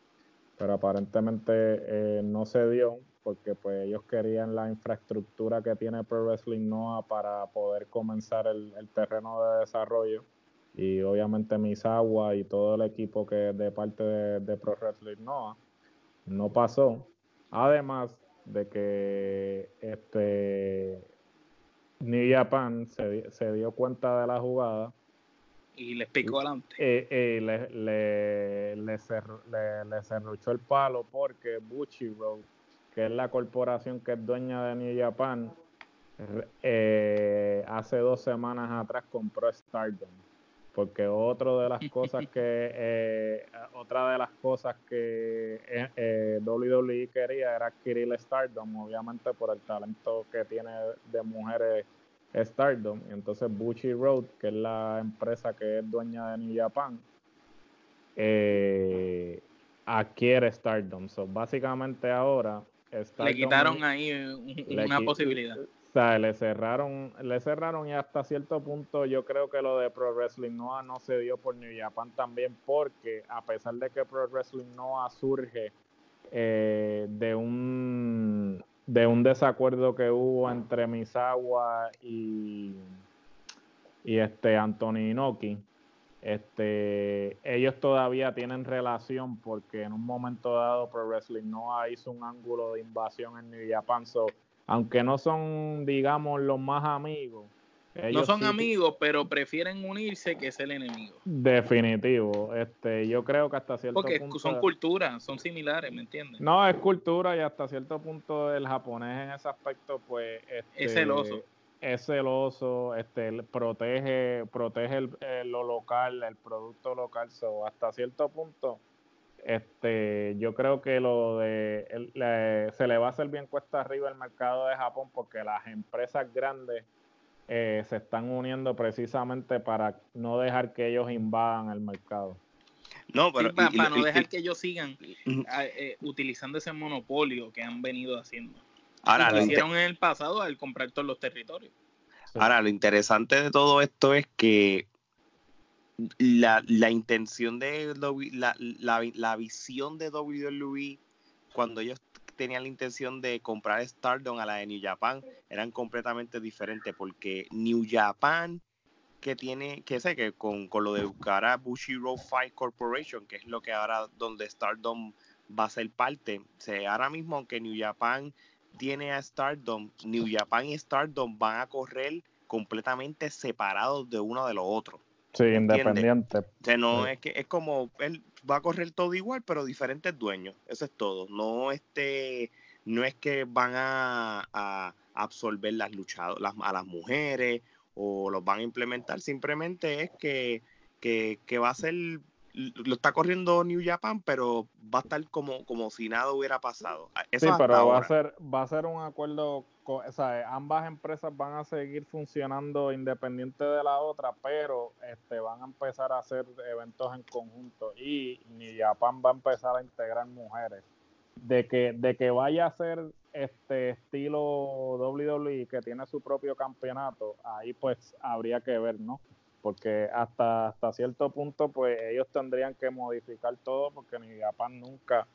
pero aparentemente no se dio porque pues ellos querían la infraestructura que tiene Pro Wrestling Noah para poder comenzar el, terreno de desarrollo y obviamente Misawa y todo el equipo que de parte de, Pro Wrestling Noah no pasó además de que este New Japan se, se dio cuenta de la jugada y les picó adelante. Eh, eh, le, le, le, le, cerruchó el palo porque Bucci Road que es la corporación que es dueña de New Japan, eh, hace dos semanas atrás compró Stardom. Porque otra de las [laughs] cosas que eh, otra de las cosas que eh, WWE quería era adquirir Stardom, obviamente por el talento que tiene de mujeres Stardom. Y entonces Bucci Road, que es la empresa que es dueña de New Japan, adquiere Stardom. So, básicamente ahora le quitaron ahí una posibilidad. Le cerraron, le cerraron y hasta cierto punto yo creo que lo de Pro Wrestling Noah no se dio por New Japan también porque a pesar de que Pro Wrestling Noah surge eh, de un de un desacuerdo que hubo entre Misawa y, este Anthony Inoki, este, ellos todavía tienen relación porque en un momento dado Pro Wrestling Noah hizo un ángulo de invasión en New Japan. Aunque no son, digamos, los más amigos. no son amigos, pero prefieren unirse que ser enemigo. Definitivo. Este, yo creo que hasta cierto punto. Porque son culturas, son similares, ¿me entiendes? No, es cultura y hasta cierto punto el japonés en ese aspecto, pues. Este, es celoso es celoso, este, protege, protege lo local, el producto local, so, hasta cierto punto, este, yo creo que lo de se le va a hacer bien cuesta arriba el mercado de Japón porque las empresas grandes eh, se están uniendo precisamente para no dejar que ellos invadan el mercado. No, pero para, no dejar que ellos sigan eh, utilizando ese monopolio que han venido haciendo. Ahora, lo hicieron en el pasado al comprar todos los territorios. Ahora, lo interesante de todo esto es que la, intención de la, la, visión de WWE cuando ellos tenían la intención de comprar Stardom a la de New Japan eran completamente diferentes porque New Japan que tiene, que sé que con, lo de buscar a Bushiroad Fight Corporation, que es lo que ahora donde Stardom va a ser parte, o ahora mismo aunque New Japan tiene a Stardom, New Japan y Stardom van a correr completamente separados de uno de los otros. Sí, independiente. O no es que es como él va a correr todo igual, pero diferentes dueños. Eso es todo. No este, no es que van a, absorber las luchadoras, las, a las mujeres o los van a implementar. Simplemente es que, que, que va a ser lo está corriendo New Japan, pero va a estar como, como si nada hubiera pasado. sí, pero va a ser va a ser un acuerdo, ambas empresas van a seguir funcionando independiente de la otra, pero este van a empezar a hacer eventos en conjunto y New Japan va a empezar a integrar mujeres. De que de que vaya a ser este estilo WWE que tiene su propio campeonato, ahí pues habría que ver, ¿no? porque hasta, hasta cierto punto pues ellos tendrían que modificar todo porque ni Japan nunca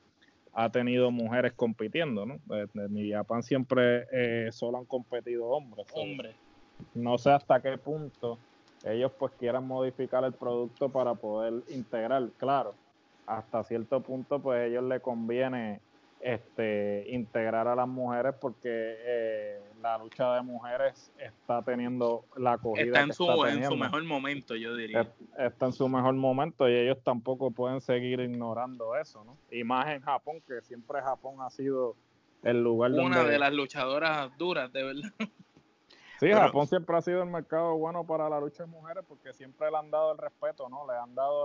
ha tenido mujeres compitiendo, ¿no? Ni Japan siempre eh, solo han competido hombres. Hombres. No sé hasta qué punto ellos pues quieran modificar el producto para poder integrar, claro, hasta cierto punto pues a ellos les conviene este, integrar a las mujeres porque eh, la lucha de mujeres está teniendo la acogida. Está, en, su, en su mejor momento, yo diría. Está en su mejor momento y ellos tampoco pueden seguir ignorando eso, ¿no? Y más en Japón, que siempre Japón ha sido el lugar Una de las luchadoras duras, de verdad. Sí, Japón siempre ha sido el mercado bueno para la lucha de mujeres porque siempre le han dado el respeto, ¿no? Le han dado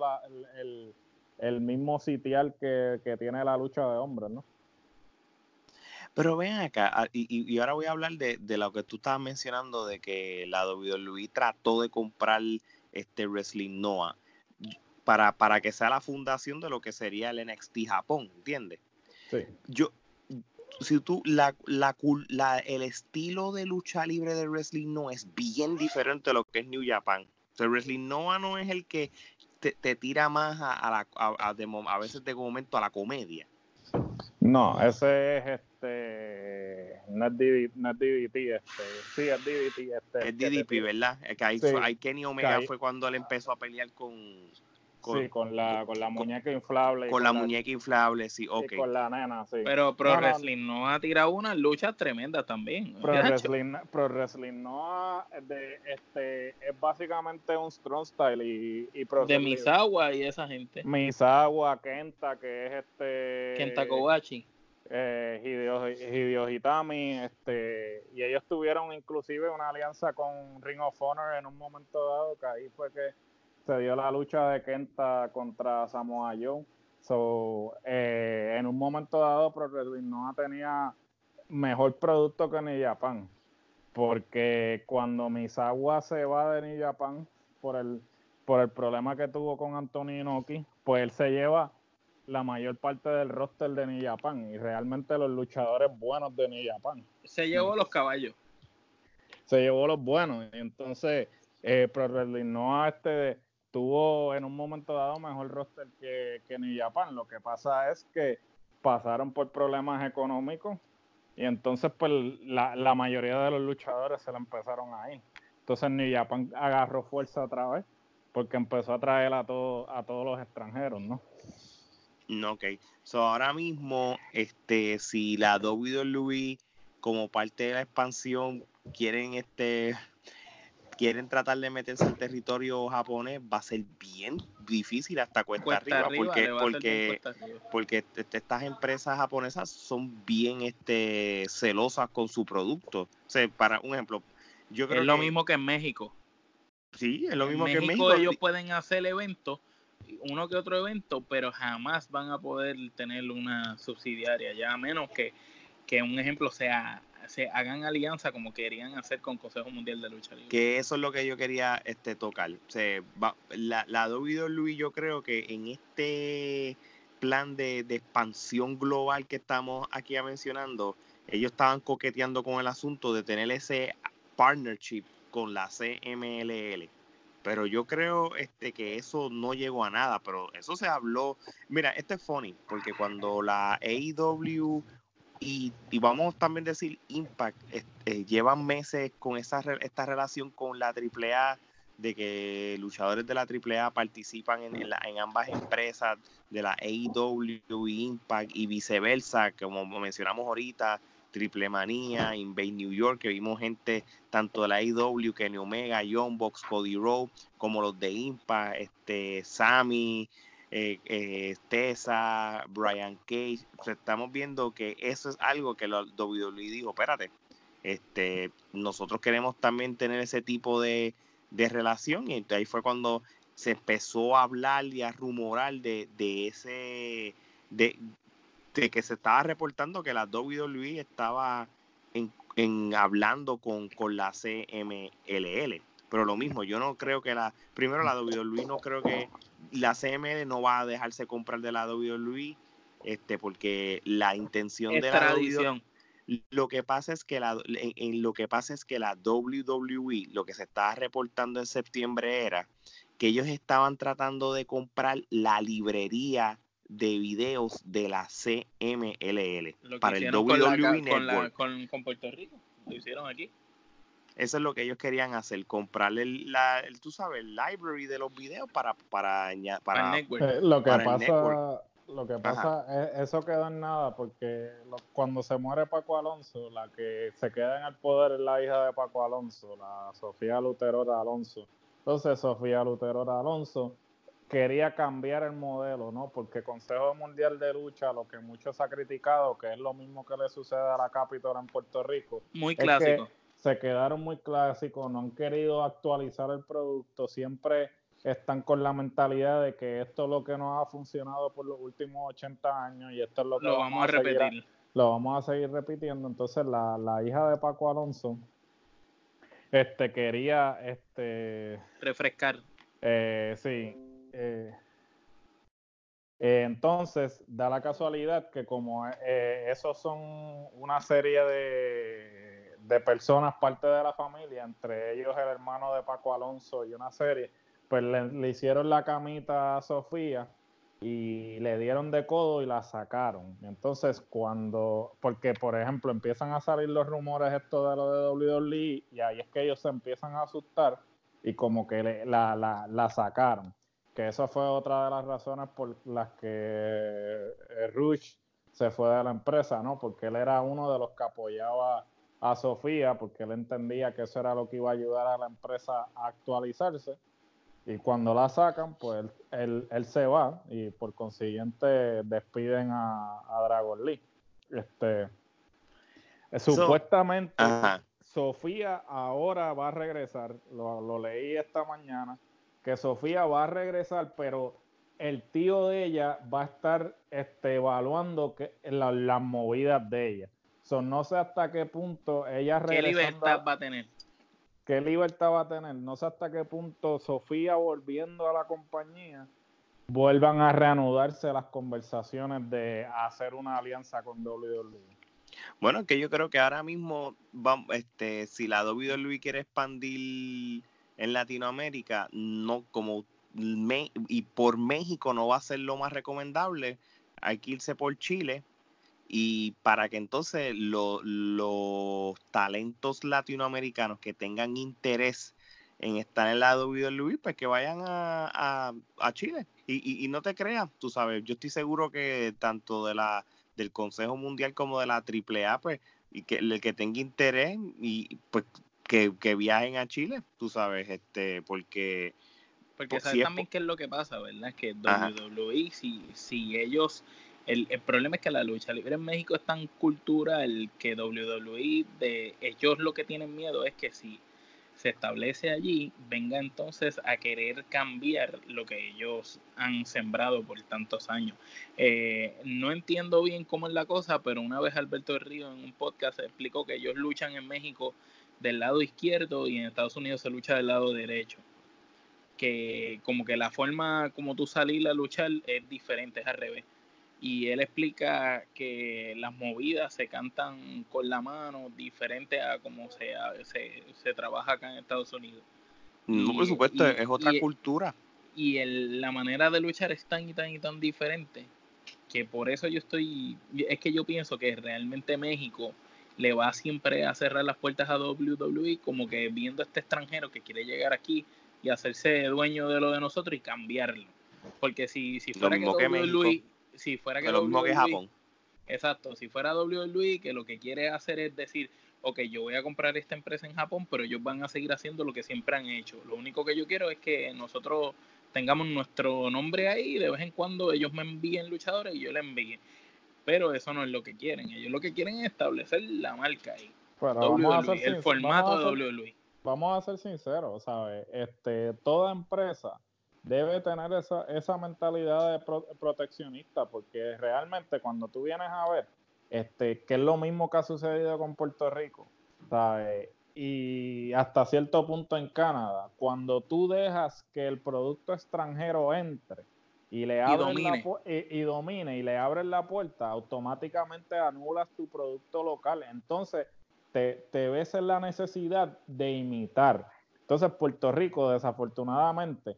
el, mismo sitial que, que tiene la lucha de hombres, ¿no? Pero ven acá, ah, y, ahora voy a hablar de, lo que tú estabas mencionando, de que la WWE trató de comprar este Wrestling Noah. para, para que sea la fundación de lo que sería el NXT Japón, ¿entiendes? Sí. Yo, si tú, la, la, la, el estilo de lucha libre de wrestling no es bien diferente a lo que es New Japan. O sea, wrestling Nova no es el que te, te tira más a, a, la, a, a, veces de momento a la comedia. No, ese es este. No es, no es DDT, este. Sí, es DDT. Este, es DDP, ¿verdad? Que ahí, sí, ahí Kenny Omega fue cuando él empezó a pelear con con, sí, con la, con la muñeca inflable. Con, la, muñeca inflable, sí, ok. con la nena, sí. Pero Pro Wrestling no, ha tirado unas luchas tremendas también. Pro Wrestling, Pro Wrestling no de, este, es básicamente un strong style y, y Pro De Misawa y esa gente. Misawa, Kenta, que es este... Kenta Kobachi. Eh, Hideo, Hideo Hitami, este, y ellos tuvieron inclusive una alianza con Ring of Honor en un momento dado, que ahí fue que se dio la lucha de Kenta contra Samoa Joe. So, eh, en un momento dado, Pro Wrestling no tenía mejor producto que New Japan. Porque cuando Misawa se va de New Japan por el, por el problema que tuvo con Anthony Inoki, pues él se lleva la mayor parte del roster de New Japan y realmente los luchadores buenos de New Japan. Se llevó los caballos. Se llevó los buenos. Y entonces, eh, Pro Wrestling no este tuvo en un momento dado mejor roster que, que New Japan. Lo que pasa es que pasaron por problemas económicos y entonces pues la, la mayoría de los luchadores se la empezaron a ir. Entonces New Japan agarró fuerza otra vez porque empezó a traer a, todo, a todos los extranjeros, ¿no? Ok, so ahora mismo, este, si la WWE como parte de la expansión quieren este quieren tratar de meterse al territorio japonés, va a ser bien difícil hasta cuesta, arriba, porque, porque, porque este, estas empresas japonesas son bien este, celosas con su producto. O sea, para un ejemplo, yo creo es lo mismo que en México. Sí, es lo mismo que en México. Ellos pueden hacer eventos, uno que otro evento, pero jamás van a poder tener una subsidiaria, ya a menos que, que un ejemplo sea se hagan alianza como querían hacer con Consejo Mundial de Lucha Libre. Que eso es lo que yo quería este, tocar. la, la WWE yo creo que en este plan de, expansión global que estamos aquí mencionando, ellos estaban coqueteando con el asunto de tener ese partnership con la CMLL. Pero yo creo este, que eso no llegó a nada, pero eso se habló. Mira, esto es funny, porque cuando la AEW y, vamos también a decir Impact este, llevan meses con esa esta relación con la AAA de que luchadores de la AAA participan en, en, ambas empresas de la AEW Impact y viceversa como mencionamos ahorita Triple Manía, Invade New York, que vimos gente tanto de la AEW, Kenny Omega, Young Box, Cody Rowe, como los de Impact, este, Sammy, eh, eh, Tessa, Brian Cage. estamos viendo que eso es algo que la WWE dijo, espérate, este, nosotros queremos también tener ese tipo de, relación y ahí fue cuando se empezó a hablar y a rumorar de, ese, de, que se estaba reportando que la WWE estaba hablando con, con la CMLL. Pero lo mismo, yo no creo que la, primero la WWE no creo que la CML no va a dejarse comprar de la WWE, este, porque la intención de la WWE, lo que pasa es que la, en, lo que pasa es que la WWE, lo que se estaba reportando en septiembre era que ellos estaban tratando de comprar la librería de videos de la CMLL para el WWE Network. con Puerto Rico, lo hicieron aquí. Eso es lo que ellos querían hacer, comprarle la, el, tú sabes, el library de los videos para para, para, eh, lo que pasa lo que pasa es eso queda en nada porque cuando se muere Paco Alonso, la que se queda en el poder es la hija de Paco Alonso, la Sofía Luterora Alonso. Entonces Sofía Luterora Alonso quería cambiar el modelo, ¿no? Porque Consejo Mundial de Lucha, lo que muchos ha criticado, que es lo mismo que le sucede a la Capitol en Puerto Rico. Muy clásico se quedaron muy clásicos, no han querido actualizar el producto, siempre están con la mentalidad de que esto es lo que nos ha funcionado por los últimos 80 años y esto es lo que lo vamos, a repetir. lo vamos a seguir repitiendo. Entonces la, la hija de Paco Alonso este quería este refrescar. Eh, sí. Eh, Eh, entonces, da la casualidad que como esos son una serie de, de, personas, parte de la familia, entre ellos el hermano de Paco Alonso y una serie, pues le, hicieron la camita a Sofía y le dieron de codo y la sacaron. Entonces, cuando, porque por ejemplo empiezan a salir los rumores esto de lo de WWE y ahí es que ellos se empiezan a asustar y como que la, la, la sacaron que esa fue otra de las razones por las que eh, Rush se fue de la empresa, ¿no? Porque él era uno de los que apoyaba a Sofía, porque él entendía que eso era lo que iba a ayudar a la empresa a actualizarse. Y cuando la sacan, pues él, él, se va y por consiguiente despiden a, Dragon Lee. Este, supuestamente, Sofía ahora va a regresar, lo, lo leí esta mañana que Sofía va a regresar, pero el tío de ella va a estar este, evaluando que, las movidas de ella. So, no sé hasta qué punto ella ¿Qué libertad va a tener? ¿Qué libertad va a tener? No sé hasta qué punto Sofía volviendo a la compañía vuelvan a reanudarse las conversaciones de hacer una alianza con WWE. Bueno, que yo creo que ahora mismo, vamos, este, si la WWE quiere expandir en Latinoamérica, no como y por México no va a ser lo más recomendable, hay que irse por Chile y para que entonces los talentos latinoamericanos que tengan interés en estar en la WWE, pues que vayan a, a, Chile. Y, y, no te creas, tú sabes, yo estoy seguro que tanto de la del Consejo Mundial como de la AAA, pues, y que el que tenga interés, y pues que, viajen a Chile, tú sabes, este, porque... Porque sabes también qué es lo que pasa, ¿verdad? Que WWE, si, si ellos... El, problema es que la lucha libre en México es tan cultural que WWE, de ellos lo que tienen miedo es que si se establece allí, venga entonces a querer cambiar lo que ellos han sembrado por tantos años. Eh, no entiendo bien cómo es la cosa, pero una vez Alberto Río en un podcast explicó que ellos luchan en México del lado izquierdo y en Estados Unidos se lucha del lado derecho. Que como que la forma como tú salir a luchar es diferente, es al revés. Y él explica que las movidas se cantan con la mano, diferente a como se, se, se trabaja acá en Estados Unidos. No, por supuesto, es otra cultura. Y el, la manera de luchar es tan y tan y tan diferente que por eso yo estoy, es que yo pienso que realmente México le va siempre a cerrar las puertas a WWE, como que viendo a este extranjero que quiere llegar aquí y hacerse dueño de lo de nosotros y cambiarlo. Porque si, si fuera que, WWE, si fuera que, WWE, Japón. Exacto, si fuera WWE que lo que quiere hacer es decir, ok, yo voy a comprar esta empresa en Japón, pero ellos van a seguir haciendo lo que siempre han hecho. Lo único que yo quiero es que nosotros tengamos nuestro nombre ahí y de vez en cuando ellos me envíen luchadores y yo le envíe pero eso no es lo que quieren. Ellos lo que quieren es establecer la marca ahí. WWE, el formato de WWE. Vamos a ser sinceros, ¿sabes? Este, toda empresa debe tener esa, esa mentalidad de proteccionista, porque realmente cuando tú vienes a ver, este, que es lo mismo que ha sucedido con Puerto Rico, ¿sabes? Y hasta cierto punto en Canadá, cuando tú dejas que el producto extranjero entre, y le abren domine. La, y, domine y le abren la puerta, automáticamente anulas tu producto local. Entonces, te, te ves en la necesidad de imitar. Entonces, Puerto Rico, desafortunadamente,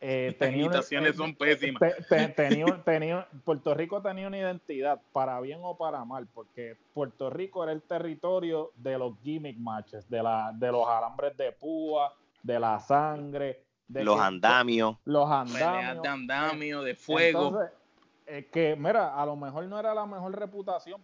eh, imitaciones son pésimas. [laughs] Puerto Rico tenía una identidad, para bien o para mal, porque Puerto Rico era el territorio de los gimmick matches, de, la, de los alambres de púa, de la sangre, los andamios. Los andamios. de andamio, de fuego. Entonces, que, mira, a lo mejor no era la mejor reputación,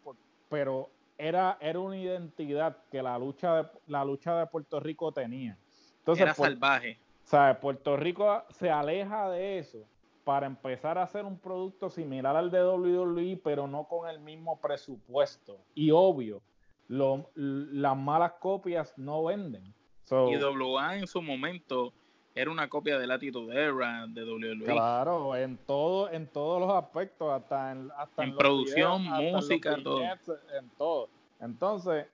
pero era, era una identidad que la lucha de, la lucha de Puerto Rico tenía. Entonces, era salvaje. ¿Sabes? Puerto Rico se aleja de eso para empezar a hacer un producto similar al de WWE, pero no con el mismo presupuesto. Y obvio, lo, las malas copias no venden. y WA en su momento era una copia de Latitude Era de WWE. Claro, en todo, en todos los aspectos, hasta en, hasta en, producción, música, todo. En todo. Entonces,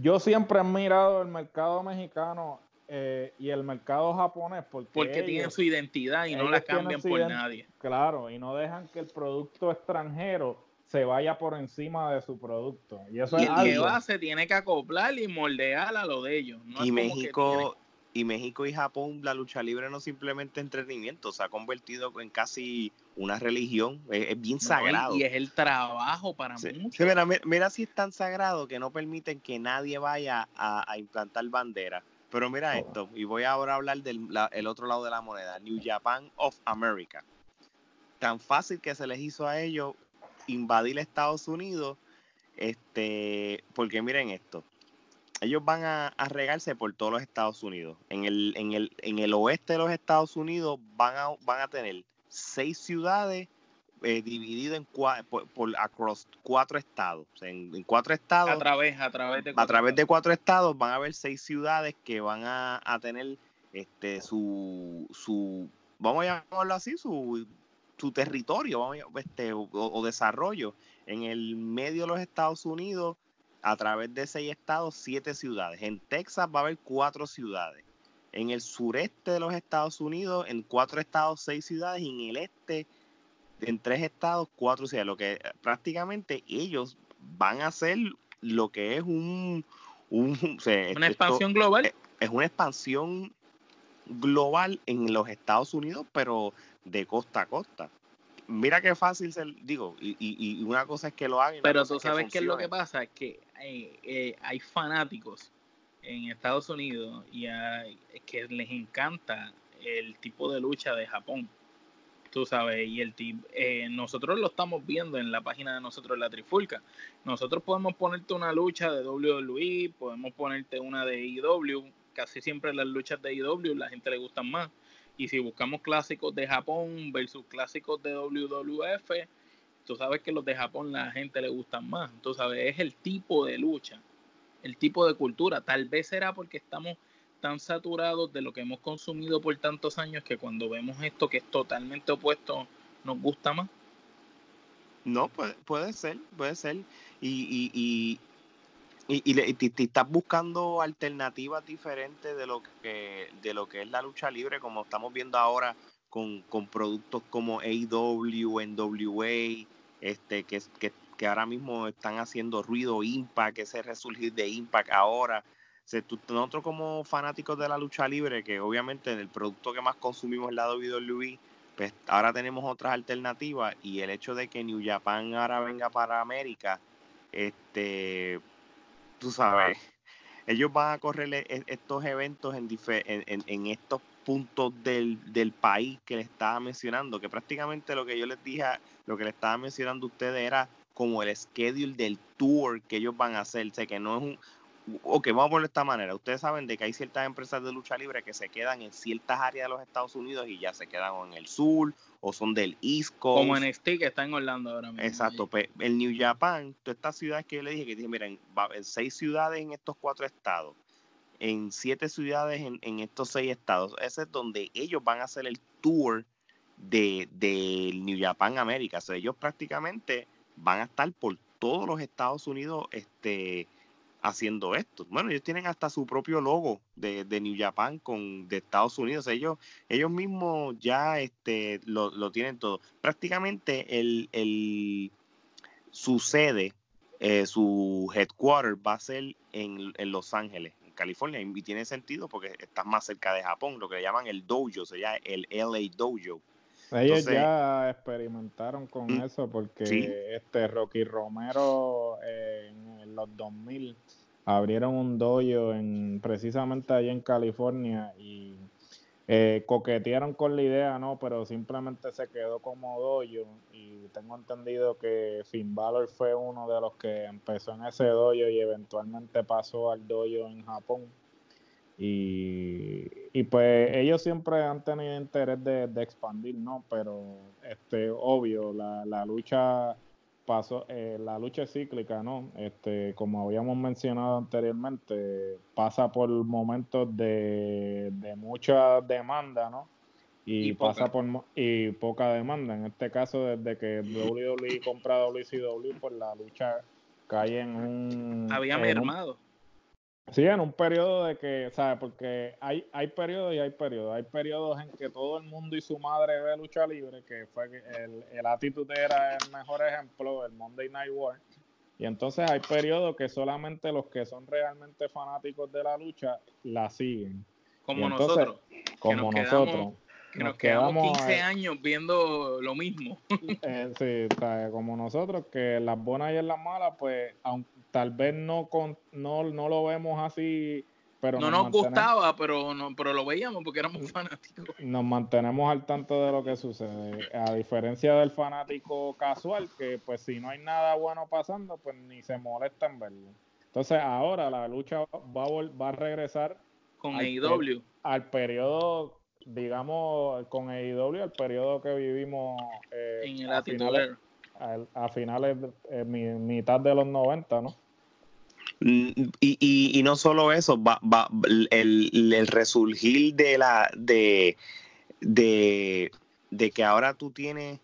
yo siempre he mirado el mercado mexicano eh, y el mercado japonés, porque, porque tienen su identidad y no la cambian por nadie. Claro, y no dejan que el producto extranjero se vaya por encima de su producto. Y eso es algo. se tiene que acoplar y moldear a lo de ellos. y México y México y Japón la lucha libre no simplemente entretenimiento, se ha convertido en casi una religión, es, bien sagrado. Y, es el trabajo para muchos. mira, si es tan sagrado que no permiten que nadie vaya a, implantar bandera. Pero mira esto, y voy ahora a hablar del el otro lado de la moneda, New Japan of America. Tan fácil que se les hizo a ellos invadir Estados Unidos, este, porque miren esto, ellos van a, regarse por todos los Estados Unidos. En el, en el, en el oeste de los Estados Unidos van a, van a tener seis ciudades eh, divididas en por, por across cuatro estados. en, cuatro estados. A través, a través de cuatro a través de cuatro estados van a haber seis ciudades que van a, tener este su, su vamos a llamarlo así, su, su territorio vamos este, o desarrollo. En el medio de los Estados Unidos a través de seis estados, siete ciudades. En Texas va a haber cuatro ciudades. En el sureste de los Estados Unidos, en cuatro estados, seis ciudades. Y en el este, en tres estados, cuatro ciudades. Lo que eh, prácticamente ellos van a hacer lo que es un... [laughs] una expansión global. Es una expansión global en los Estados Unidos, pero de costa a costa mira qué fácil se digo y, y, una cosa es que lo hagan pero tú sabes qué es lo que pasa es que eh, eh, hay fanáticos en Estados Unidos y hay, que les encanta el tipo de lucha de Japón tú sabes y el eh, nosotros lo estamos viendo en la página de nosotros la Trifulca nosotros podemos ponerte una lucha de WWE podemos ponerte una de IW casi siempre las luchas de IW la gente le gustan más y si buscamos clásicos de Japón versus clásicos de WWF, tú sabes que los de Japón la gente le gustan más. Tú sabes, es el tipo de lucha, el tipo de cultura. Tal vez será porque estamos tan saturados de lo que hemos consumido por tantos años que cuando vemos esto que es totalmente opuesto, nos gusta más. No, puede, puede ser, puede ser. Y, y, y, y, te, estás buscando alternativas diferentes de lo que de lo que es la lucha libre, como estamos viendo ahora con, con productos como AW, NWA, este, que, que, que ahora mismo están haciendo ruido, Impact, ese resurgir de Impact ahora. Nosotros como fanáticos de la lucha libre, que obviamente el producto que más consumimos es la WWE, pues ahora tenemos otras alternativas y el hecho de que New Japan ahora venga para América, este tú sabes, ellos van a correr e, e, estos eventos en, en, estos puntos del, país que les estaba mencionando, que prácticamente lo que yo les dije, lo que les estaba mencionando a ustedes era como el schedule del tour que ellos van a hacer, sé que no es un, ok, vamos a ponerlo de esta manera. Ustedes saben de que hay ciertas empresas de lucha libre que se quedan en ciertas áreas de los Estados Unidos y ya se quedan en el sur o son del East Coast. Como en NXT que está en Orlando ahora mismo. Exacto. Pues, el New Japan, todas estas ciudades que yo le dije, que dije, miren, en seis ciudades en estos cuatro estados, en siete ciudades en, estos seis estados, ese es donde ellos van a hacer el tour de, de New Japan América. O sea, ellos prácticamente van a estar por todos los Estados Unidos, este haciendo esto. Bueno, ellos tienen hasta su propio logo de, de New Japan con de Estados Unidos. Ellos, ellos mismos ya este, lo, lo tienen todo. Prácticamente el, el su sede, eh, su headquarter va a ser en, en, Los Ángeles, en California. Y tiene sentido porque estás más cerca de Japón, lo que llaman el dojo, sería el LA Dojo. Ellos ya experimentaron con mm, eso porque este Rocky Romero eh, en los 2000 abrieron un dojo en precisamente allá en California y eh, coquetearon con la idea, no, pero simplemente se quedó como dojo y tengo entendido que Finn Balor fue uno de los que empezó en ese dojo y eventualmente pasó al dojo en Japón y, y, pues ellos siempre han tenido interés de, expandir, ¿no? Pero este, obvio, la, la lucha pasó, eh, la lucha cíclica, ¿no? Este, como habíamos mencionado anteriormente, pasa por momentos de, de mucha demanda, ¿no? Y, pasa por y poca demanda. En este caso, desde que WWE compra WCW, pues la lucha cae en un... Había mermado Sí, en un periodo de que, ¿sabes? Porque hay, hay periodos y hay periodos. Hay periodos en que todo el mundo y su madre ve lucha libre, que fue el, el Attitude era el mejor ejemplo, el Monday Night War. Y entonces hay periodos que solamente los que son realmente fanáticos de la lucha la siguen. Como nosotros. Como nosotros. Que nos, quedamos, 15 años viendo lo mismo. [laughs] Eh, sí, como nosotros, que las buenas y en las malas, pues, aunque tal vez no, con, no, no lo vemos así, pero no nos, gustaba, pero no, pero lo veíamos porque éramos fanáticos. Nos mantenemos al tanto de lo que sucede. A diferencia del fanático casual, que pues si no hay nada bueno pasando, pues ni se molesta en verlo. Entonces ahora la lucha va a, va a regresar con AEW. Al periodo, digamos, con AEW, al periodo que vivimos eh, en el a finales, a, finales eh, mitad de los 90, ¿no? Mm, y, y, no solo eso, va, va, el, el, resurgir de la de, de, de, que ahora tú tienes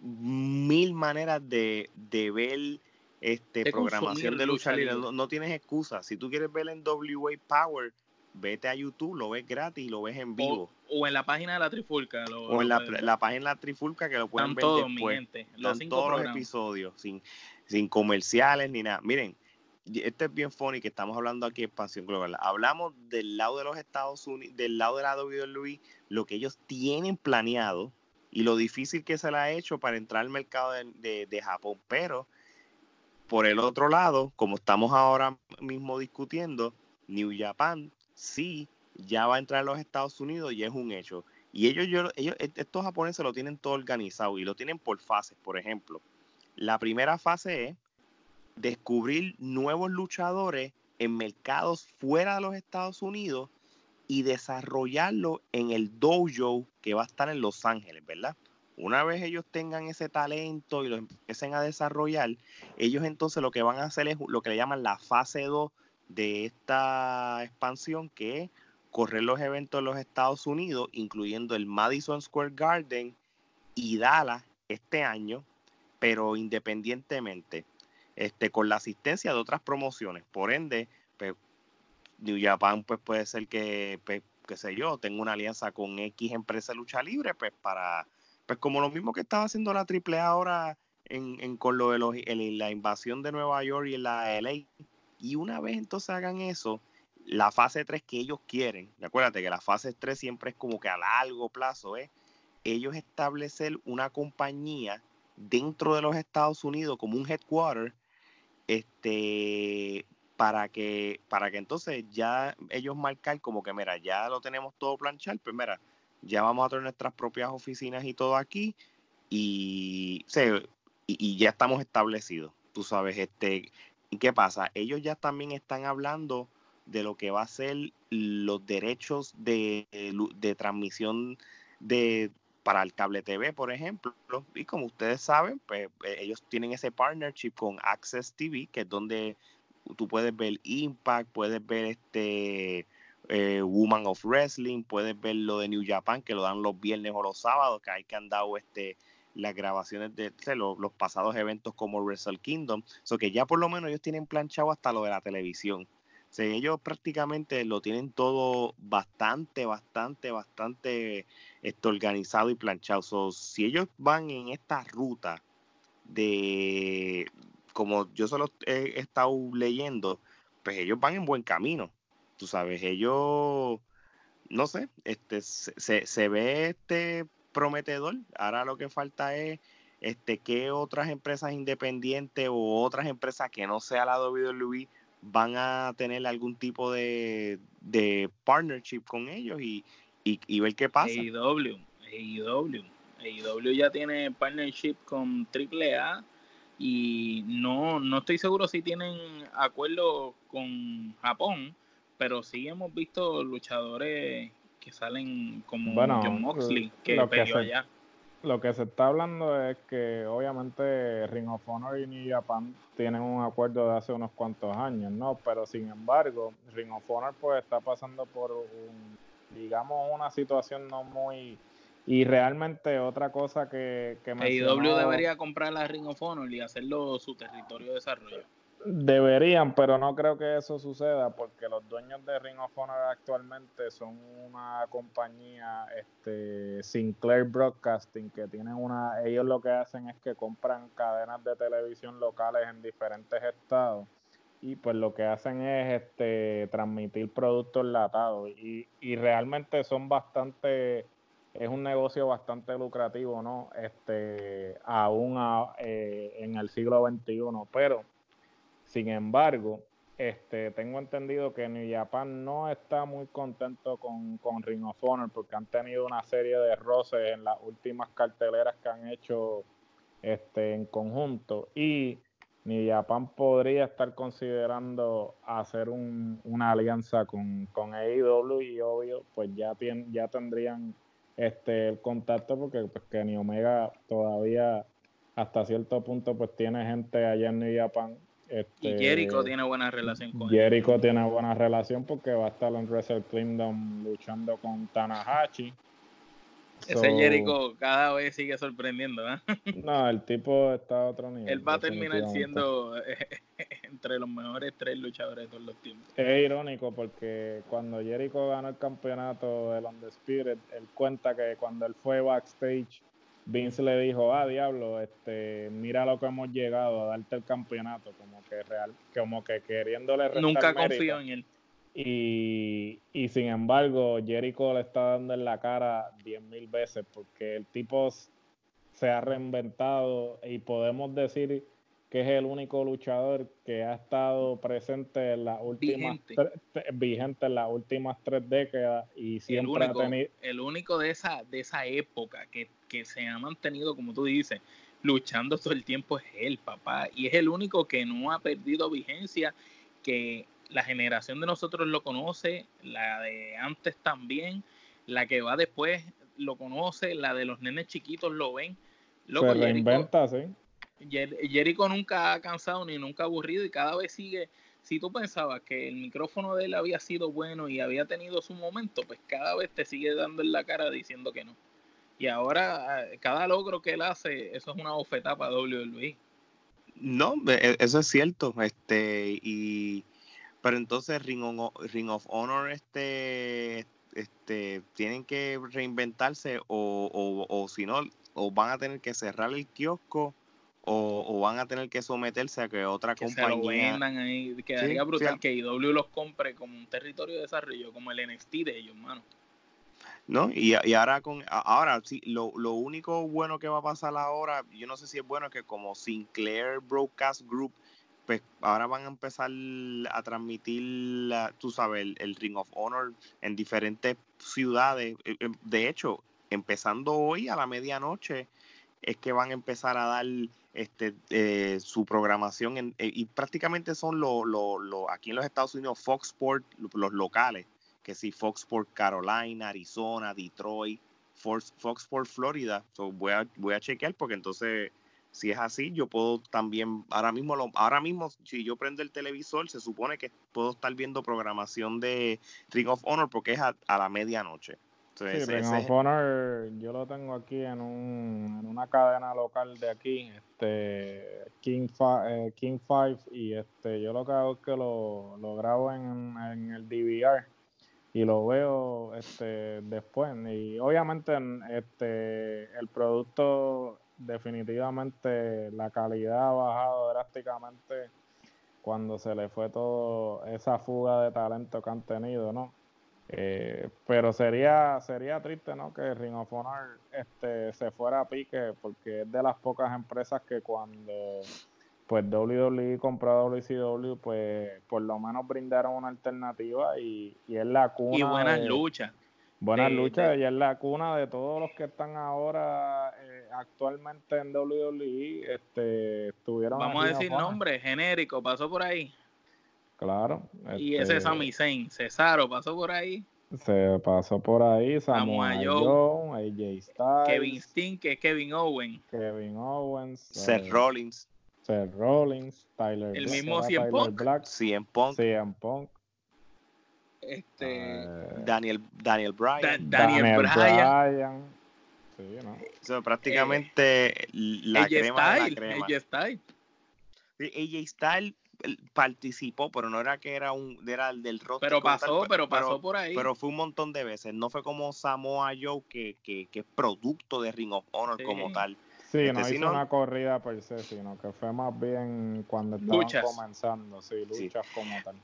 mil maneras de, de ver este programación de lucha libre. No, tienes excusa. Si tú quieres ver en WA Power, vete a YouTube, lo ves gratis y lo ves en vivo. O, en la página de la Trifulca. o en la, la, página de la Trifulca que lo pueden ver todos, después. Los todos los episodios, sin, sin comerciales ni nada. Miren, este es bien funny que estamos hablando aquí de expansión global. Hablamos del lado de los Estados Unidos, del lado de la WWE, lo que ellos tienen planeado y lo difícil que se le ha hecho para entrar al mercado de, de, Japón. Pero, por el otro lado, como estamos ahora mismo discutiendo, New Japan sí ya va a entrar a los Estados Unidos y es un hecho. Y ellos, yo, ellos, estos japoneses lo tienen todo organizado y lo tienen por fases. Por ejemplo, la primera fase es descubrir nuevos luchadores en mercados fuera de los Estados Unidos y desarrollarlo en el dojo que va a estar en Los Ángeles, ¿verdad? Una vez ellos tengan ese talento y lo empiecen a desarrollar, ellos entonces lo que van a hacer es lo que le llaman la fase 2 de esta expansión, que es correr los eventos en los Estados Unidos, incluyendo el Madison Square Garden y Dallas este año, pero independientemente este, con la asistencia de otras promociones. Por ende, pues, New Japan pues, puede ser que, pues, qué sé yo, tenga una alianza con X empresa de lucha libre, pues para, pues como lo mismo que estaba haciendo la AAA ahora en, en con lo de los, la invasión de Nueva York y la LA. Y una vez entonces hagan eso, la fase 3 que ellos quieren, acuérdate que la fase 3 siempre es como que a largo plazo, es ellos establecer una compañía dentro de los Estados Unidos como un headquarter este para que para que entonces ya ellos marcar como que mira ya lo tenemos todo planchar pues mira ya vamos a tener nuestras propias oficinas y todo aquí y, y, ya estamos establecidos tú sabes este qué pasa ellos ya también están hablando de lo que va a ser los derechos de, transmisión de para el cable TV, por ejemplo. Y como ustedes saben, pues eh, ellos tienen ese partnership con Access TV, que es donde tú puedes ver Impact, puedes ver este eh, Woman of Wrestling, puedes ver lo de New Japan, que lo dan los viernes o los sábados, que hay que han dado este las grabaciones de, los, pasados eventos como Wrestle Kingdom. So que ya por lo menos ellos tienen planchado hasta lo de la televisión. O ellos prácticamente lo tienen todo bastante, bastante, bastante esto, organizado y planchado. si ellos van en esta ruta de, como yo solo he estado leyendo, pues ellos van en buen camino. Tú sabes, ellos, no sé, este, se, se ve este prometedor. Ahora lo que falta es este, qué otras empresas independientes o otras empresas que no sea la WWE van a tener algún tipo de, de partnership con ellos y, y, ver qué pasa. AEW, AEW, AEW ya tiene partnership con AAA y no, no estoy seguro si tienen acuerdo con Japón, pero sí hemos visto luchadores que salen como John Moxley, que peleó allá. Lo que se está hablando es que obviamente Ring of Honor y New Japan tienen un acuerdo de hace unos cuantos años, ¿no? Pero sin embargo, Ring of Honor pues está pasando por un digamos, una situación no muy... Y realmente otra cosa que, que mencionó... debería comprar la Ring of Honor y hacerlo su territorio de desarrollo. Deberían, pero no creo que eso suceda porque los dueños de Ring of Honor actualmente son una compañía, este, Sinclair Broadcasting, que tienen una, ellos lo que hacen es que compran cadenas de televisión locales en diferentes estados y pues lo que hacen es este transmitir productos enlatados y, y realmente son bastante es un negocio bastante lucrativo, ¿no? Este, aún eh, en el siglo XXI, pero sin embargo, este, tengo entendido que New Japan no está muy contento con, con Ring of Honor porque han tenido una serie de roces en las últimas carteleras que han hecho este, en conjunto. Y New Japan podría estar considerando hacer un, una alianza con, con AEW y obvio pues ya, ya tendrían este el contacto porque pues, Kenny Omega todavía hasta cierto punto pues tiene gente allá en New Japan este, y Jericho tiene buena relación con Jericho tiene buena relación porque va a estar en Wrestle Kingdom luchando con Tanahashi ese Jericho cada vez sigue sorprendiendo ¿eh? [laughs] no el tipo está a otro nivel él va a terminar siendo [laughs] entre los mejores tres luchadores de todos los tiempos. Es irónico porque cuando Jericho ganó el campeonato de Spirit, él cuenta que cuando él fue backstage, Vince le dijo, ah, diablo, este, mira lo que hemos llegado a darte el campeonato, como que real, como que queriéndole Nunca confió en él. Y, y, sin embargo, Jericho le está dando en la cara diez mil veces porque el tipo se ha reinventado y podemos decir que es el único luchador que ha estado presente en las últimas vigente, en las últimas tres décadas y siempre el único, ha tenido el único de esa de esa época que, que se ha mantenido como tú dices luchando todo el tiempo es él papá y es el único que no ha perdido vigencia que la generación de nosotros lo conoce la de antes también la que va después lo conoce la de los nenes chiquitos lo ven Loco, se reinventa sí Jericho nunca ha cansado ni nunca ha aburrido y cada vez sigue. Si tú pensabas que el micrófono de él había sido bueno y había tenido su momento, pues cada vez te sigue dando en la cara diciendo que no. Y ahora, cada logro que él hace, eso es una bofetada para WWE. No, e, eso es cierto. Este, y pero entonces Ring, of Honor este, este, tienen que reinventarse o, o, o si no, o van a tener que cerrar el kiosco o, van a tener que someterse a que otra compañía. Se lo vendan ahí. Quedaría brutal que IW los compre como un territorio de desarrollo, como el NXT de ellos, mano. ¿No? Y, ahora con ahora sí, lo, lo, único bueno que va a pasar ahora, yo no sé si es bueno que como Sinclair Broadcast Group, pues ahora van a empezar a transmitir, tú sabes, el, Ring of Honor en diferentes ciudades. Eh, eh, de hecho, empezando hoy a la medianoche, es que van a empezar a dar este, eh, su programación en, eh, y prácticamente son los lo, lo, aquí en los Estados Unidos Fox Sport, los locales, que si Fox Sport Carolina, Arizona, Detroit, Fox, Fox Sport Florida. voy, a, voy a chequear porque entonces si es así, yo puedo también, ahora mismo, lo, ahora mismo, si yo prendo el televisor, se supone que puedo estar viendo programación de Ring of Honor porque es a la medianoche sí, Ring of Honor yo lo tengo aquí en, un, en una cadena local de aquí, este King, eh, King 5 y este yo lo que hago es que lo, lo grabo en, en, el DVR y lo veo este después y obviamente este el producto definitivamente la calidad ha bajado drásticamente cuando se le fue todo esa fuga de talento que han tenido, ¿no? Eh, pero sería sería triste no que Ring of este se fuera a pique porque es de las pocas empresas que cuando pues WWE compró a WCW pues por lo menos brindaron una alternativa y, y es la cuna y buenas luchas buenas luchas y es la cuna de todos los que están ahora eh, actualmente en WWE este estuvieron vamos a decir nombre genérico pasó por ahí Claro. Y ese este, Sami Zayn, Cesaro pasó por ahí. Se pasó por ahí, Samoa Joe, AJ Styles, Kevin Steen, que es Kevin Owens. Kevin Owens. Seth Rollins. Seth Rollins, Tyler El mismo Punk. Black, CM Punk. CM Punk. Este, uh, Daniel, Daniel Bryan. Daniel, Bryan. Sí, ¿no? So, prácticamente eh, la, crema Style, de la crema. AJ Styles. AJ participó, pero no era que era un era del roster. Pero pasó, pero pasó por ahí. Pero fue un montón de veces. No fue como Samoa Joe, que, que, que es producto de Ring of Honor como tal. Sí, este, no hizo una corrida per se, sino que fue más bien cuando estaban comenzando, sí, luchas como tal.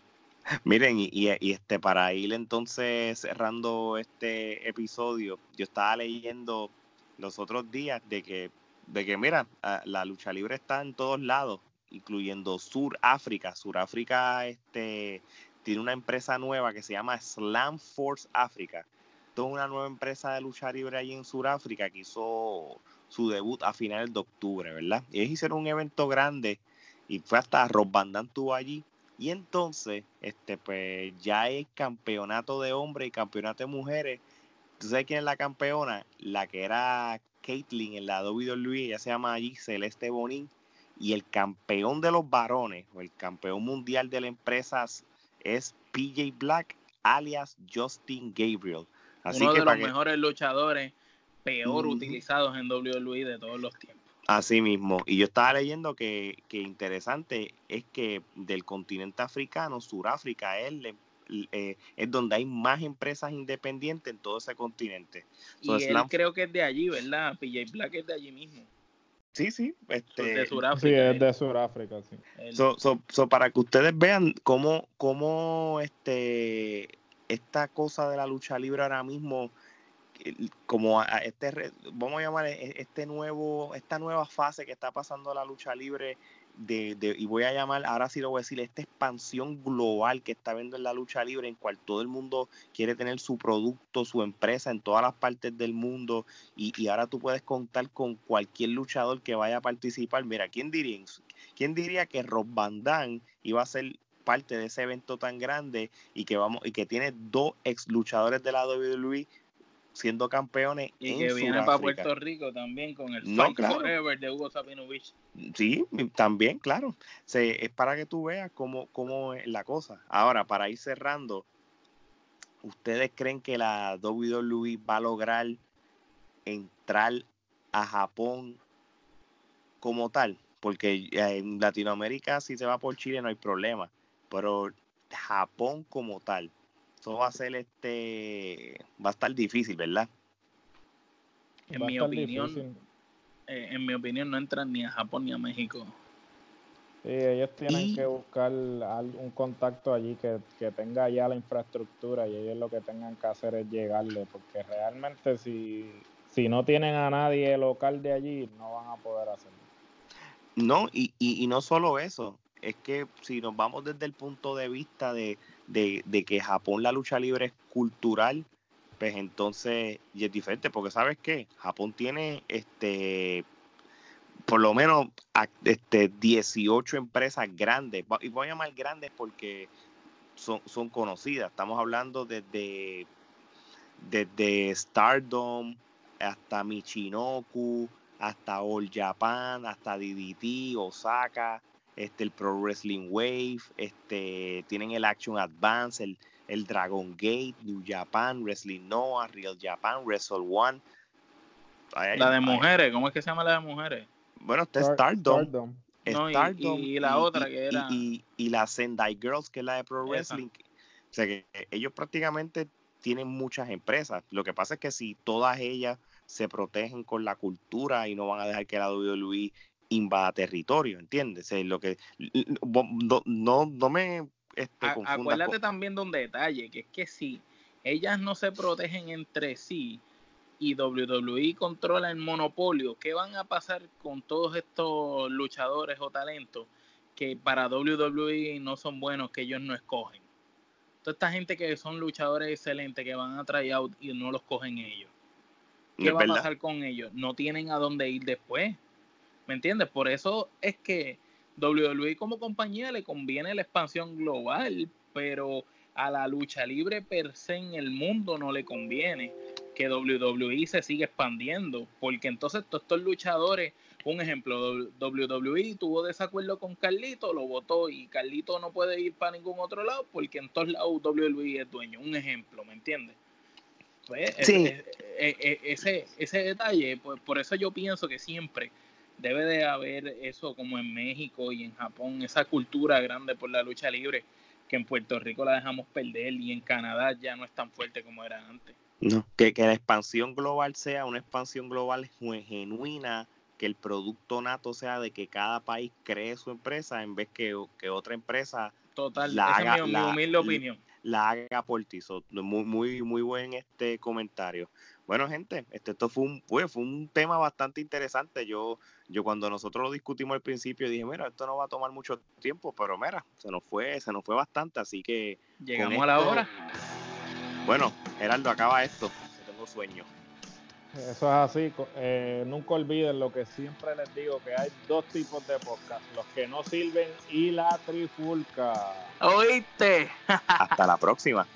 Miren, y, y, este para ir entonces cerrando este episodio, yo estaba leyendo los otros días de que, de que mira, la lucha libre está en todos lados, incluyendo Suráfrica. Suráfrica este, tiene una empresa nueva que se llama Slam Force Africa. Toda una nueva empresa de lucha libre allí en Suráfrica que hizo su debut a finales de octubre, ¿verdad? Y ellos hicieron un evento grande y fue hasta Rob Van Damme tuvo allí. Y entonces, este, pues ya hay campeonato de hombres y campeonato de mujeres. ¿Tú sabes quién es la campeona? La que era Caitlyn en la WWE, ella se llama allí Celeste Bonin. Y el campeón de los varones, o el campeón mundial de la empresa es PJ Black, alias Justin Gabriel. Así Uno de los mejores luchadores peor utilizados en WWE de todos los tiempos. Así mismo. Y yo estaba leyendo que, que interesante es que del continente africano, Suráfrica es, eh, es donde hay más empresas independientes en todo ese continente. y él creo que es de allí, ¿verdad? PJ Black es de allí mismo. Sí, sí. Este, de Suráfrica. Sí, es de Suráfrica, sí. So, para que ustedes vean cómo, cómo este, esta cosa de la lucha libre ahora mismo como a este vamos a llamar e, este nuevo esta nueva fase que está pasando la lucha libre de, de, y voy a llamar ahora sí lo voy a decir esta expansión global que está viendo en la lucha libre en cual todo el mundo quiere tener su producto su empresa en todas las partes del mundo y, y ahora tú puedes contar con cualquier luchador que vaya a participar. Mira quién diría quién diría que Rob Van Damme iba a ser parte de ese evento tan grande y que vamos y que tiene dos ex luchadores de la WWE siendo campeones y que viene para Puerto Rico también con el no, Forever de Hugo Sabinovich. Sí, también, claro. Se, es para que tú veas cómo, cómo es la cosa. Ahora, para ir cerrando, ¿ustedes creen que la WWE va a lograr entrar a Japón como tal? Porque en Latinoamérica si se va por Chile no hay problema, pero Japón como tal, eso va a ser este va a estar difícil, ¿verdad? En mi opinión, eh, en mi opinión no entran ni a Japón ni a México. Sí, ellos tienen que buscar un contacto allí que, que, tenga ya la infraestructura y ellos lo que tengan que hacer es llegarle, porque realmente si, si no tienen a nadie local de allí, no van a poder hacerlo. No, y, y, y no solo eso, es que si nos vamos desde el punto de vista de, de, que Japón la lucha libre es cultural, pues entonces y es diferente, porque sabes qué, Japón tiene este por lo menos este 18 empresas grandes, y voy a llamar grandes porque son, son conocidas, estamos hablando desde, desde Stardom hasta Michinoku, hasta All Japan, hasta DDT, Osaka, este, el Pro Wrestling Wave, este, tienen el Action Advance, el, el Dragon Gate, New Japan, Wrestling Noah, Real Japan, Wrestle One. la de mujeres, ¿cómo es que se llama la de mujeres? Bueno, está Stardom. Stardom. y, la otra que era. Y, y, la Sendai Girls, que es la de Pro Wrestling. O sea que ellos prácticamente tienen muchas empresas. Lo que pasa es que si todas ellas se protegen con la cultura y no van a dejar que la WWE invada territorio, ¿entiendes? Es lo que no, no, me este, Acuérdate también de un detalle, que es que si ellas no se protegen entre sí y WWE controla el monopolio, ¿qué van a pasar con todos estos luchadores o talentos que para WWE no son buenos, que ellos no escogen? Toda esta gente que son luchadores excelentes, que van a traer out y no los cogen ellos. ¿Qué va a pasar con ellos? No tienen a dónde ir después. ¿Me entiendes? Por eso es que WWE como compañía le conviene la expansión global, pero a la lucha libre per se en el mundo no le conviene que WWE se siga expandiendo, porque entonces todos estos luchadores, un ejemplo, WWE tuvo desacuerdo con Carlito, lo votó y Carlito no puede ir para ningún otro lado porque en todos lados WWE es dueño, un ejemplo, ¿me entiendes? Pues, sí. ese, ese, ese detalle, pues por eso yo pienso que siempre debe de haber eso como en México y en Japón, esa cultura grande por la lucha libre, que en Puerto Rico la dejamos perder y en Canadá ya no es tan fuerte como era antes. No, que, que la expansión global sea una expansión global genuina, que el producto nato sea de que cada país cree su empresa en vez que, que otra empresa Total, la esa es mi, humilde opinión. La haga por ti. muy, muy, muy buen este comentario. Bueno, gente, este, esto fue un, fue, fue un tema bastante interesante. Yo, yo cuando nosotros lo discutimos al principio dije, mira, esto no va a tomar mucho tiempo, pero mira, se nos fue, se nos fue bastante, así que llegamos a la hora. Bueno, Gerardo, acaba esto. Tengo sueño. Eso es así. Eh, nunca olviden lo que siempre les digo, que hay dos tipos de podcast, los que no sirven y la trifulca. ¿Oíste? Hasta la próxima.